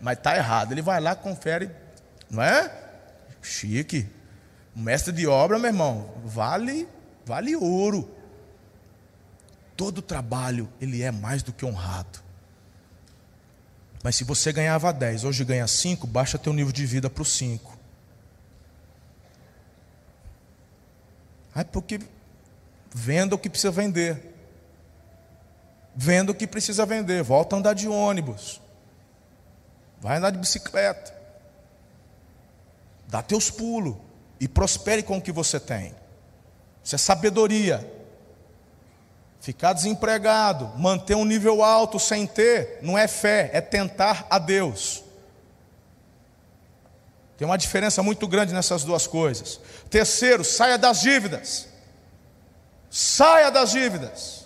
Mas está errado. Ele vai lá, confere, não é? Chique. Mestre de obra, meu irmão, vale, vale ouro. Todo trabalho, ele é mais do que honrado. Mas se você ganhava 10, hoje ganha 5, baixa teu nível de vida para o 5. Ah, porque venda o que precisa vender. Venda o que precisa vender. Volta a andar de ônibus. Vai andar de bicicleta. Dá teus pulos e prospere com o que você tem. Isso é sabedoria. Ficar desempregado, manter um nível alto sem ter, não é fé, é tentar a Deus. Tem uma diferença muito grande nessas duas coisas. Terceiro, saia das dívidas. Saia das dívidas.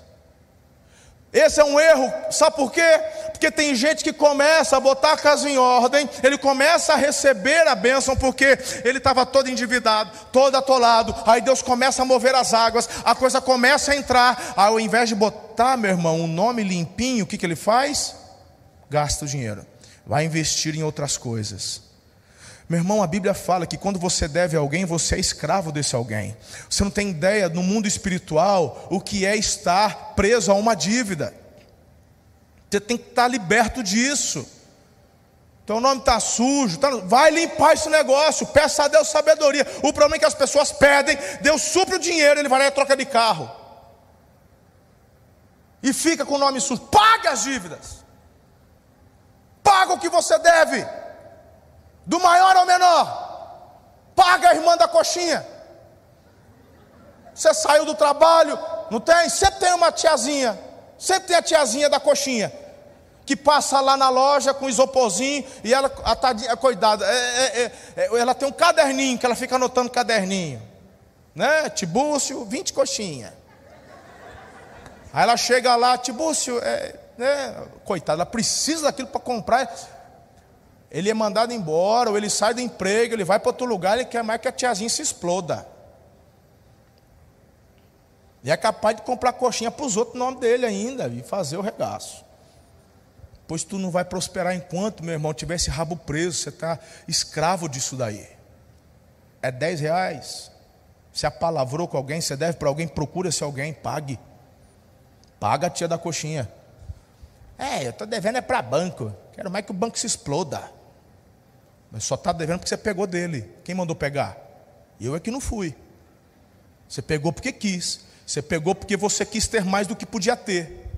Esse é um erro, sabe por quê? Porque tem gente que começa a botar a casa em ordem, ele começa a receber a bênção, porque ele estava todo endividado, todo atolado. Aí Deus começa a mover as águas, a coisa começa a entrar. Aí, ao invés de botar, meu irmão, um nome limpinho, o que, que ele faz? Gasta o dinheiro, vai investir em outras coisas. Meu irmão, a Bíblia fala que quando você deve a alguém, você é escravo desse alguém. Você não tem ideia no mundo espiritual o que é estar preso a uma dívida. Você tem que estar liberto disso. Teu nome está sujo, tá... vai limpar esse negócio, peça a Deus sabedoria. O problema é que as pessoas pedem, Deus supre o dinheiro, ele vai lá e troca de carro. E fica com o nome sujo. Paga as dívidas. Paga o que você deve do maior ao menor, paga a irmã da coxinha. Você saiu do trabalho, não tem? Sempre tem uma tiazinha, sempre tem a tiazinha da coxinha, que passa lá na loja com isoporzinho e ela, a tadinha, cuidado, é, é, é, é, ela tem um caderninho que ela fica anotando caderninho. né? Tibúrcio, 20 coxinha. Aí ela chega lá, Tibúrcio, é, né? Coitada, ela precisa daquilo para comprar. Ele é mandado embora, ou ele sai do emprego, ele vai para outro lugar, ele quer mais que a tiazinha se exploda. E é capaz de comprar coxinha para os outros no nome dele ainda e fazer o regaço. Pois tu não vai prosperar enquanto, meu irmão, tiver esse rabo preso, você está escravo disso daí. É 10 reais. Se apalavrou com alguém, você deve para alguém, procura se alguém, pague. Paga a tia da coxinha. É, eu estou devendo é para banco. Quero mais que o banco se exploda. Mas só está devendo porque você pegou dele. Quem mandou pegar? Eu é que não fui. Você pegou porque quis. Você pegou porque você quis ter mais do que podia ter.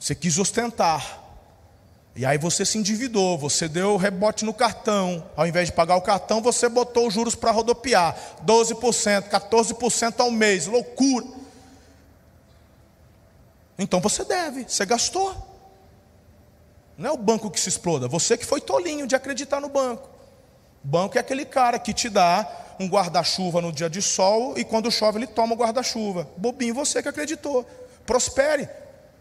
Você quis ostentar. E aí você se endividou, você deu rebote no cartão. Ao invés de pagar o cartão, você botou os juros para rodopiar. 12%, 14% ao mês. Loucura. Então você deve, você gastou. Não é o banco que se exploda, você que foi tolinho de acreditar no banco. Banco é aquele cara que te dá um guarda-chuva no dia de sol e quando chove ele toma o guarda-chuva. Bobinho você que acreditou. Prospere.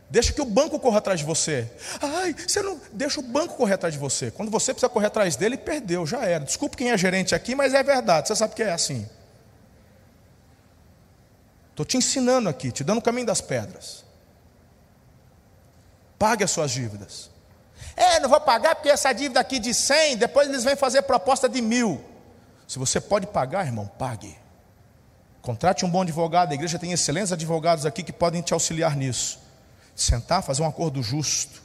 Deixa que o banco corra atrás de você. Ai, você não deixa o banco correr atrás de você. Quando você precisa correr atrás dele, perdeu, já era. Desculpe quem é gerente aqui, mas é verdade. Você sabe que é assim. Estou te ensinando aqui, te dando o caminho das pedras. Pague as suas dívidas. É, não vou pagar porque essa dívida aqui de 100, depois eles vêm fazer proposta de mil. Se você pode pagar, irmão, pague. Contrate um bom advogado, a igreja tem excelentes advogados aqui que podem te auxiliar nisso. Sentar, fazer um acordo justo,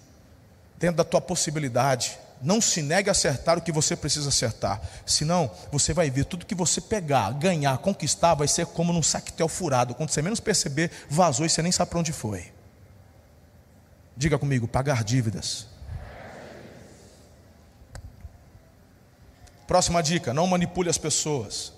dentro da tua possibilidade. Não se negue a acertar o que você precisa acertar. Senão, você vai ver tudo que você pegar, ganhar, conquistar, vai ser como num saquetel furado. Quando você menos perceber, vazou e você nem sabe para onde foi. Diga comigo, pagar dívidas. Próxima dica: não manipule as pessoas.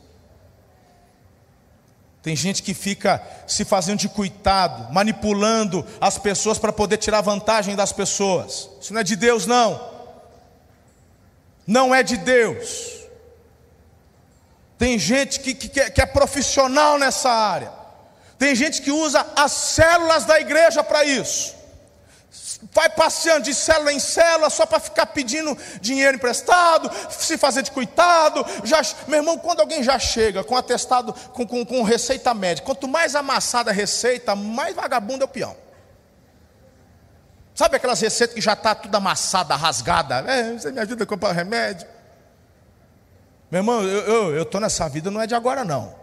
Tem gente que fica se fazendo de coitado, manipulando as pessoas para poder tirar vantagem das pessoas. Isso não é de Deus, não. Não é de Deus. Tem gente que, que, que é profissional nessa área. Tem gente que usa as células da igreja para isso vai passeando de célula em célula só para ficar pedindo dinheiro emprestado, se fazer de coitado. Já, meu irmão, quando alguém já chega com atestado, com, com, com receita médica, quanto mais amassada a receita, mais vagabundo é o peão. Sabe aquelas receitas que já está tudo amassada, rasgada? É, você me ajuda a comprar remédio? Meu irmão, eu estou nessa vida, não é de agora não.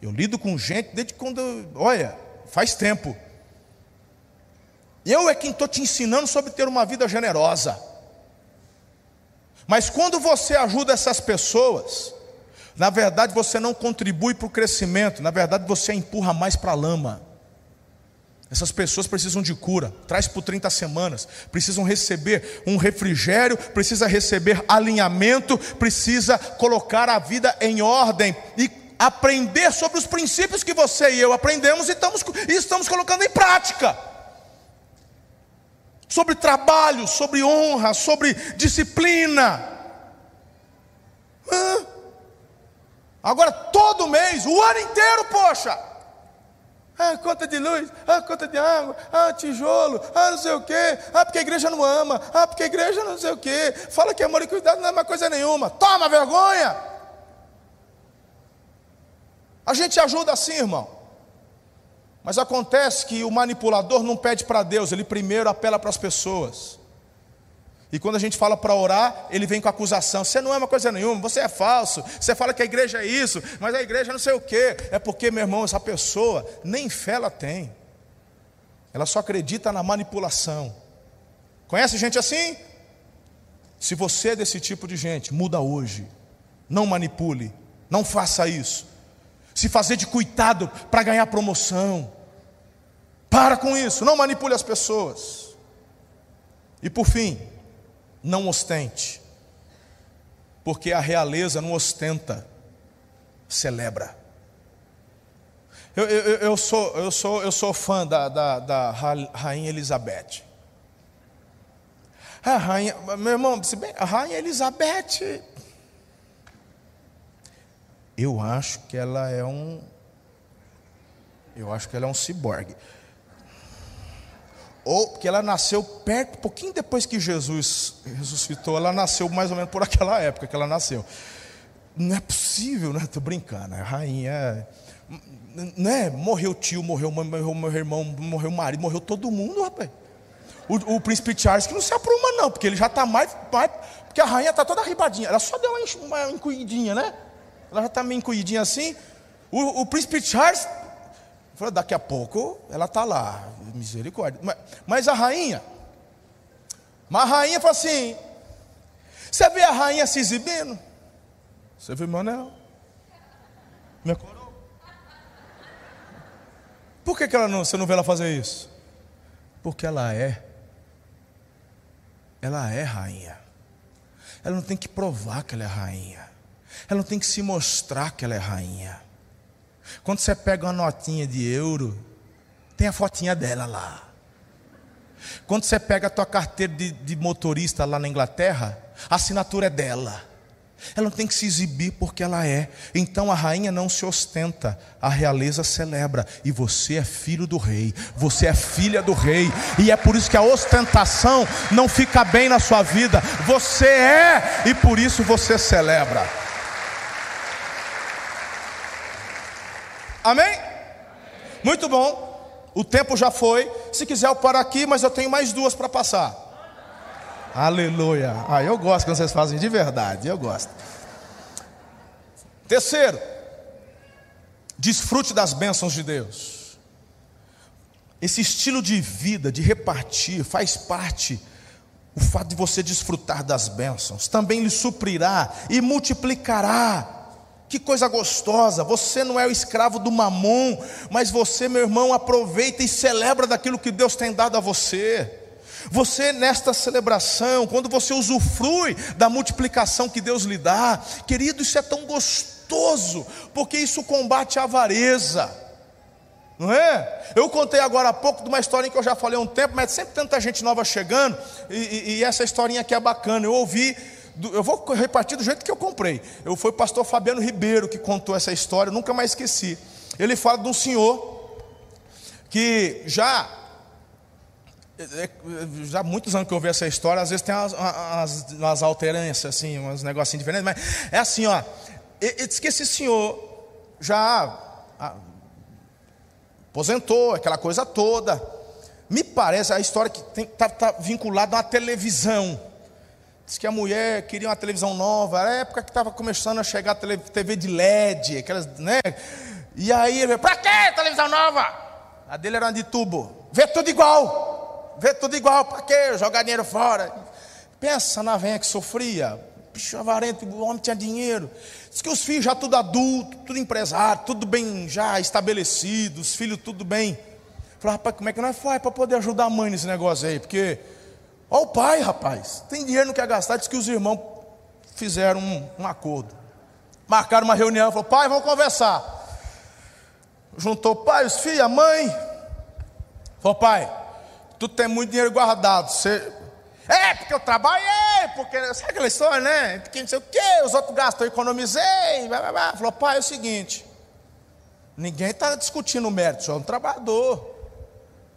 Eu lido com gente desde quando, olha, faz tempo. Eu é quem estou te ensinando sobre ter uma vida generosa. Mas quando você ajuda essas pessoas, na verdade você não contribui para o crescimento, na verdade você empurra mais para a lama. Essas pessoas precisam de cura, traz por 30 semanas, precisam receber um refrigério, precisa receber alinhamento, precisa colocar a vida em ordem e aprender sobre os princípios que você e eu aprendemos e estamos, e estamos colocando em prática sobre trabalho, sobre honra, sobre disciplina. Agora, todo mês, o ano inteiro, poxa. Ah, conta de luz, ah, conta de água, ah, tijolo, ah, não sei o quê, ah, porque a igreja não ama, ah, porque a igreja não sei o quê, fala que amor e cuidado não é uma coisa nenhuma, toma vergonha. A gente ajuda assim, irmão. Mas acontece que o manipulador não pede para Deus, ele primeiro apela para as pessoas. E quando a gente fala para orar, ele vem com acusação: você não é uma coisa nenhuma, você é falso, você fala que a igreja é isso, mas a igreja não sei o quê. É porque, meu irmão, essa pessoa nem fé ela tem, ela só acredita na manipulação. Conhece gente assim? Se você é desse tipo de gente, muda hoje, não manipule, não faça isso se fazer de coitado para ganhar promoção. Para com isso, não manipule as pessoas. E por fim, não ostente, porque a realeza não ostenta, celebra. Eu, eu, eu, sou, eu, sou, eu sou fã da, da, da Rainha Elizabeth. A rainha, meu irmão, se bem, a Rainha Elizabeth Eu acho que ela é um. Eu acho que ela é um ciborgue. Ou porque ela nasceu perto, pouquinho depois que Jesus ressuscitou, ela nasceu mais ou menos por aquela época que ela nasceu. Não é possível, né? Estou brincando. A rainha. Né? Morreu tio, morreu mãe, morreu meu irmão, morreu marido, morreu todo mundo, rapaz. O, o, príncipe Charles que não se apruma, não, porque ele já está mais, mais. Porque a rainha está toda arribadinha. Ela só deu uma, uma né? Ela já está meio encolhidinha assim. O, o príncipe Charles. Falou, daqui a pouco ela está lá. Misericórdia. Mas, mas a rainha. Mas a rainha falou assim: Você vê a rainha se exibindo? Você viu meu anel? Minha coroa? Por que, que ela não, você não vê ela fazer isso? Porque ela é. Ela é rainha. Ela não tem que provar que ela é rainha. Ela não tem que se mostrar que ela é rainha. Quando você pega uma notinha de euro, tem a fotinha dela lá. Quando você pega a tua carteira de, de motorista lá na Inglaterra, a assinatura é dela. Ela não tem que se exibir porque ela é. Então a rainha não se ostenta, a realeza celebra. E você é filho do rei, você é filha do rei. E é por isso que a ostentação não fica bem na sua vida. Você é, e por isso você celebra. Amém? Muito bom. O tempo já foi. Se quiser eu paro aqui, mas eu tenho mais duas para passar. Aleluia. Ah, eu gosto quando vocês fazem de verdade, eu gosto. Terceiro, desfrute das bênçãos de Deus. Esse estilo de vida, de repartir, faz parte o fato de você desfrutar das bênçãos. Também lhe suprirá e multiplicará. Que coisa gostosa, você não é o escravo do mamon, mas você, meu irmão, aproveita e celebra daquilo que Deus tem dado a você. Você, nesta celebração, quando você usufrui da multiplicação que Deus lhe dá, querido, isso é tão gostoso, porque isso combate a avareza, não é? Eu contei agora há pouco de uma historinha que eu já falei há um tempo, mas sempre tanta gente nova chegando, e, e, e essa historinha aqui é bacana. Eu ouvi eu vou repartir do jeito que eu comprei. Eu foi o pastor Fabiano Ribeiro que contou essa história, nunca mais esqueci. Ele fala de um senhor que já já há muitos anos que eu ouvi essa história, às vezes tem umas, umas, umas assim, uns negocinhos diferentes, mas é assim, ó. Ele diz que esse senhor já aposentou, aquela coisa toda. Me parece a história que está tá vinculada a uma televisão. Diz que a mulher queria uma televisão nova, era a época que estava começando a chegar a TV de LED, aquelas, né? E aí ele falou, para que televisão nova? A dele era de tubo. Vê tudo igual vê tudo igual, para quê? Jogar dinheiro fora. Pensa na venha que sofria, bicho avarento, o homem tinha dinheiro. Diz que os filhos já tudo adulto, tudo empresário, tudo bem já estabelecido, os filhos tudo bem. Falei, rapaz, como é que nós faz para poder ajudar a mãe nesse negócio aí? Porque, ó o pai, rapaz, tem dinheiro, não quer gastar. Diz que os irmãos fizeram um, um acordo. Marcaram uma reunião, falou, pai, vamos conversar. Juntou pai, os filhos, a mãe. Falou, pai, tu tem muito dinheiro guardado. Você... É, porque eu trabalhei, porque. Sabe aquela história, né? Porque não sei o quê, os outros gastam, eu economizei. Blá, blá, blá. Falou, pai, é o seguinte. Ninguém está discutindo o mérito, só é um trabalhador.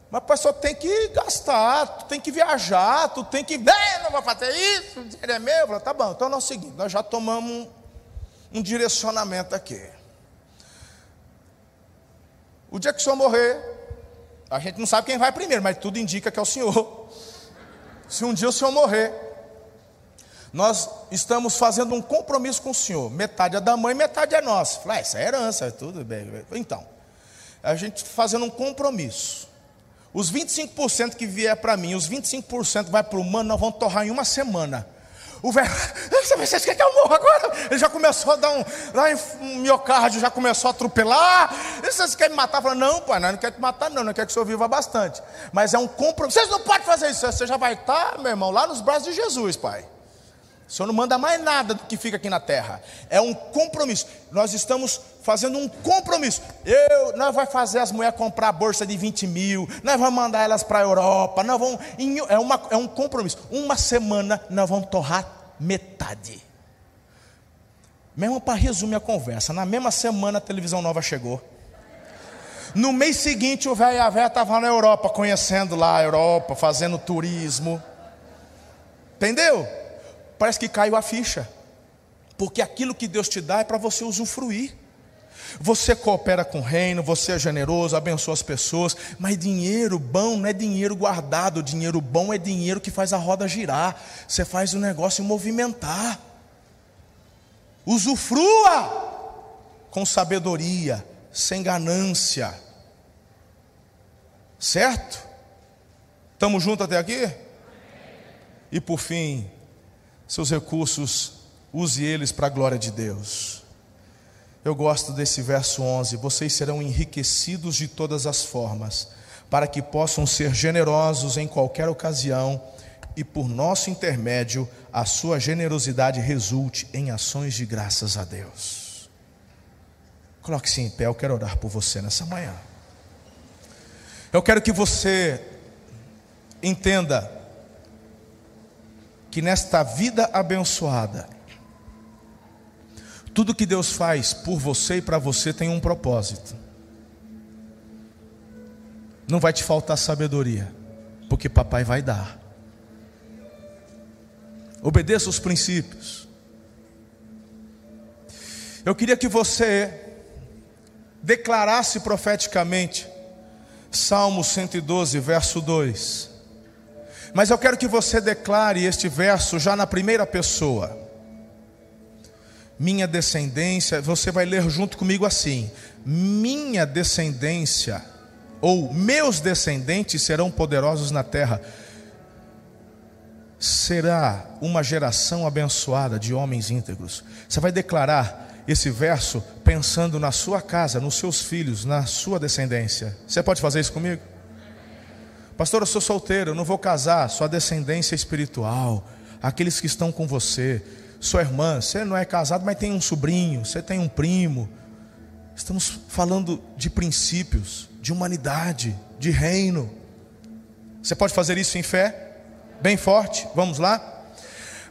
Mas só tem que gastar, tu tem que viajar, tu tem que. É, não vou fazer isso, o dinheiro é meu. Falei, tá bom, então é o seguinte, nós já tomamos um, um direcionamento aqui. O dia que o senhor morrer, a gente não sabe quem vai primeiro, mas tudo indica que é o Senhor. Se um dia o Senhor morrer, nós estamos fazendo um compromisso com o Senhor. Metade é da mãe, metade é nossa. Falei, ah, essa é herança, tudo bem. Então, a gente fazendo um compromisso. Os 25% que vier para mim, os 25% vai para o humano, nós vamos torrar em uma semana. O velho, [LAUGHS] vocês querem que eu morra agora? Ele já começou a dar um, lá um miocárdio, já começou a atropelar. Vocês querem me matar? Falei, não, pai, não, não quero te matar, não, não quero que o senhor viva bastante. Mas é um compromisso. Vocês não podem fazer isso, você já vai estar, meu irmão, lá nos braços de Jesus, pai. O Senhor não manda mais nada do que fica aqui na terra. É um compromisso. Nós estamos fazendo um compromisso. Eu, nós vamos fazer as mulheres comprar a bolsa de 20 mil. Nós vamos mandar elas para a Europa. Nós vamos, é, uma, é um compromisso. Uma semana nós vamos torrar metade. Mesmo para resumir a conversa, na mesma semana a televisão nova chegou. No mês seguinte, o velho e a velha estavam na Europa, conhecendo lá a Europa, fazendo turismo. Entendeu? Parece que caiu a ficha. Porque aquilo que Deus te dá é para você usufruir. Você coopera com o reino, você é generoso, abençoa as pessoas, mas dinheiro bom não é dinheiro guardado, dinheiro bom é dinheiro que faz a roda girar, você faz o negócio movimentar. Usufrua com sabedoria, sem ganância. Certo? Estamos juntos até aqui? E por fim, seus recursos, use eles para a glória de Deus. Eu gosto desse verso 11: vocês serão enriquecidos de todas as formas, para que possam ser generosos em qualquer ocasião e por nosso intermédio a sua generosidade resulte em ações de graças a Deus. Coloque-se em pé, eu quero orar por você nessa manhã. Eu quero que você entenda que nesta vida abençoada, tudo que Deus faz por você e para você tem um propósito. Não vai te faltar sabedoria, porque papai vai dar. Obedeça os princípios. Eu queria que você declarasse profeticamente Salmo 112, verso 2. Mas eu quero que você declare este verso já na primeira pessoa minha descendência, você vai ler junto comigo assim: minha descendência, ou meus descendentes serão poderosos na terra. Será uma geração abençoada de homens íntegros. Você vai declarar esse verso pensando na sua casa, nos seus filhos, na sua descendência. Você pode fazer isso comigo? Pastor, eu sou solteiro, eu não vou casar, sua descendência espiritual, aqueles que estão com você sua irmã, você não é casado, mas tem um sobrinho, você tem um primo. Estamos falando de princípios, de humanidade, de reino. Você pode fazer isso em fé? Bem forte, vamos lá?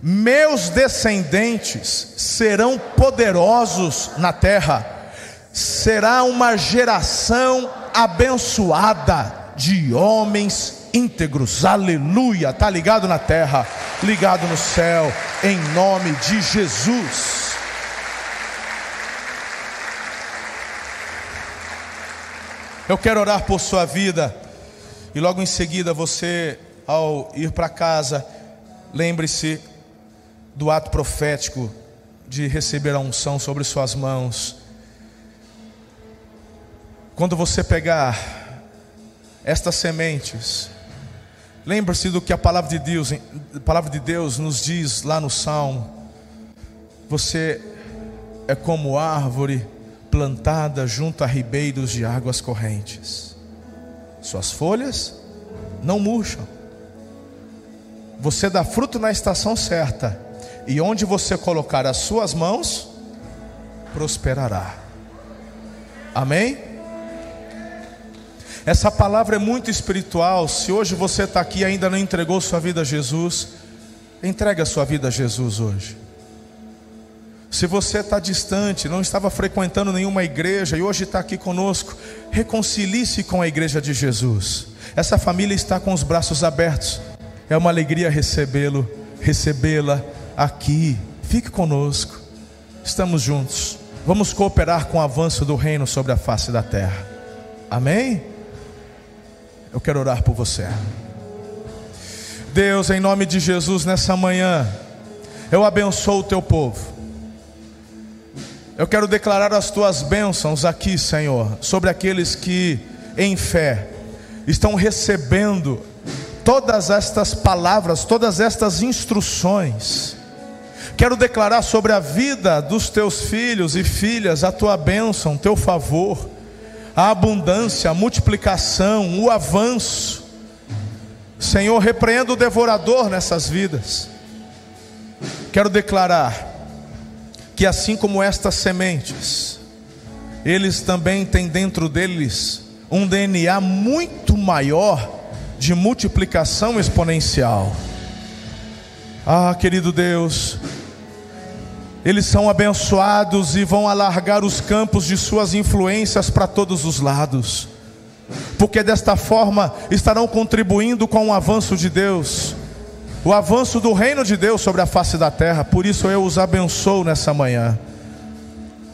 Meus descendentes serão poderosos na terra, será uma geração abençoada de homens íntegros, aleluia, está ligado na terra, ligado no céu, em nome de Jesus. Eu quero orar por sua vida, e logo em seguida você, ao ir para casa, lembre-se do ato profético de receber a unção sobre suas mãos. Quando você pegar estas sementes, Lembre-se do que a palavra de Deus, a palavra de Deus nos diz lá no Salmo. Você é como árvore plantada junto a ribeiros de águas correntes. Suas folhas não murcham. Você dá fruto na estação certa, e onde você colocar as suas mãos, prosperará. Amém? Essa palavra é muito espiritual. Se hoje você está aqui e ainda não entregou sua vida a Jesus, entregue a sua vida a Jesus hoje. Se você está distante, não estava frequentando nenhuma igreja e hoje está aqui conosco, reconcilie-se com a igreja de Jesus. Essa família está com os braços abertos. É uma alegria recebê-lo, recebê-la aqui. Fique conosco. Estamos juntos. Vamos cooperar com o avanço do reino sobre a face da terra. Amém? Eu quero orar por você. Deus, em nome de Jesus, nessa manhã, eu abençoo o teu povo. Eu quero declarar as tuas bênçãos aqui, Senhor, sobre aqueles que, em fé, estão recebendo todas estas palavras, todas estas instruções. Quero declarar sobre a vida dos teus filhos e filhas a tua bênção, teu favor a abundância, a multiplicação, o avanço. Senhor, repreenda o devorador nessas vidas. Quero declarar que assim como estas sementes, eles também têm dentro deles um DNA muito maior de multiplicação exponencial. Ah, querido Deus, eles são abençoados e vão alargar os campos de suas influências para todos os lados, porque desta forma estarão contribuindo com o avanço de Deus, o avanço do reino de Deus sobre a face da terra. Por isso eu os abençoo nessa manhã.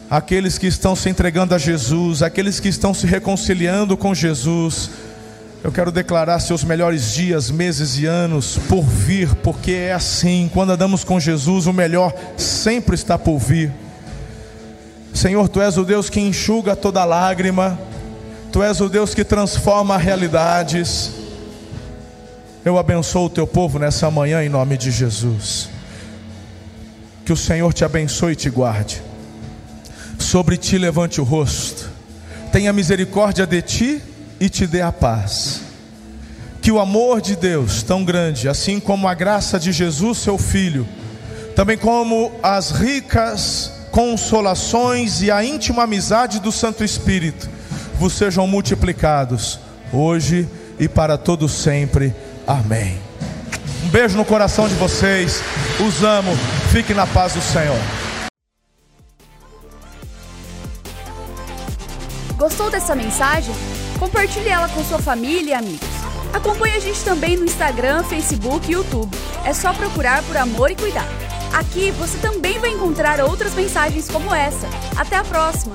Aqueles que estão se entregando a Jesus, aqueles que estão se reconciliando com Jesus, eu quero declarar seus melhores dias, meses e anos por vir, porque é assim, quando andamos com Jesus, o melhor sempre está por vir. Senhor, tu és o Deus que enxuga toda lágrima, tu és o Deus que transforma realidades. Eu abençoo o teu povo nessa manhã em nome de Jesus. Que o Senhor te abençoe e te guarde. Sobre ti levante o rosto. Tenha misericórdia de ti e te dê a paz. Que o amor de Deus, tão grande, assim como a graça de Jesus, seu Filho, também como as ricas consolações e a íntima amizade do Santo Espírito, vos sejam multiplicados, hoje e para todo sempre. Amém. Um beijo no coração de vocês, os amo, fique na paz do Senhor. Gostou dessa mensagem? Compartilhe ela com sua família e amigos. Acompanhe a gente também no Instagram, Facebook e YouTube. É só procurar por Amor e Cuidar. Aqui você também vai encontrar outras mensagens como essa. Até a próxima!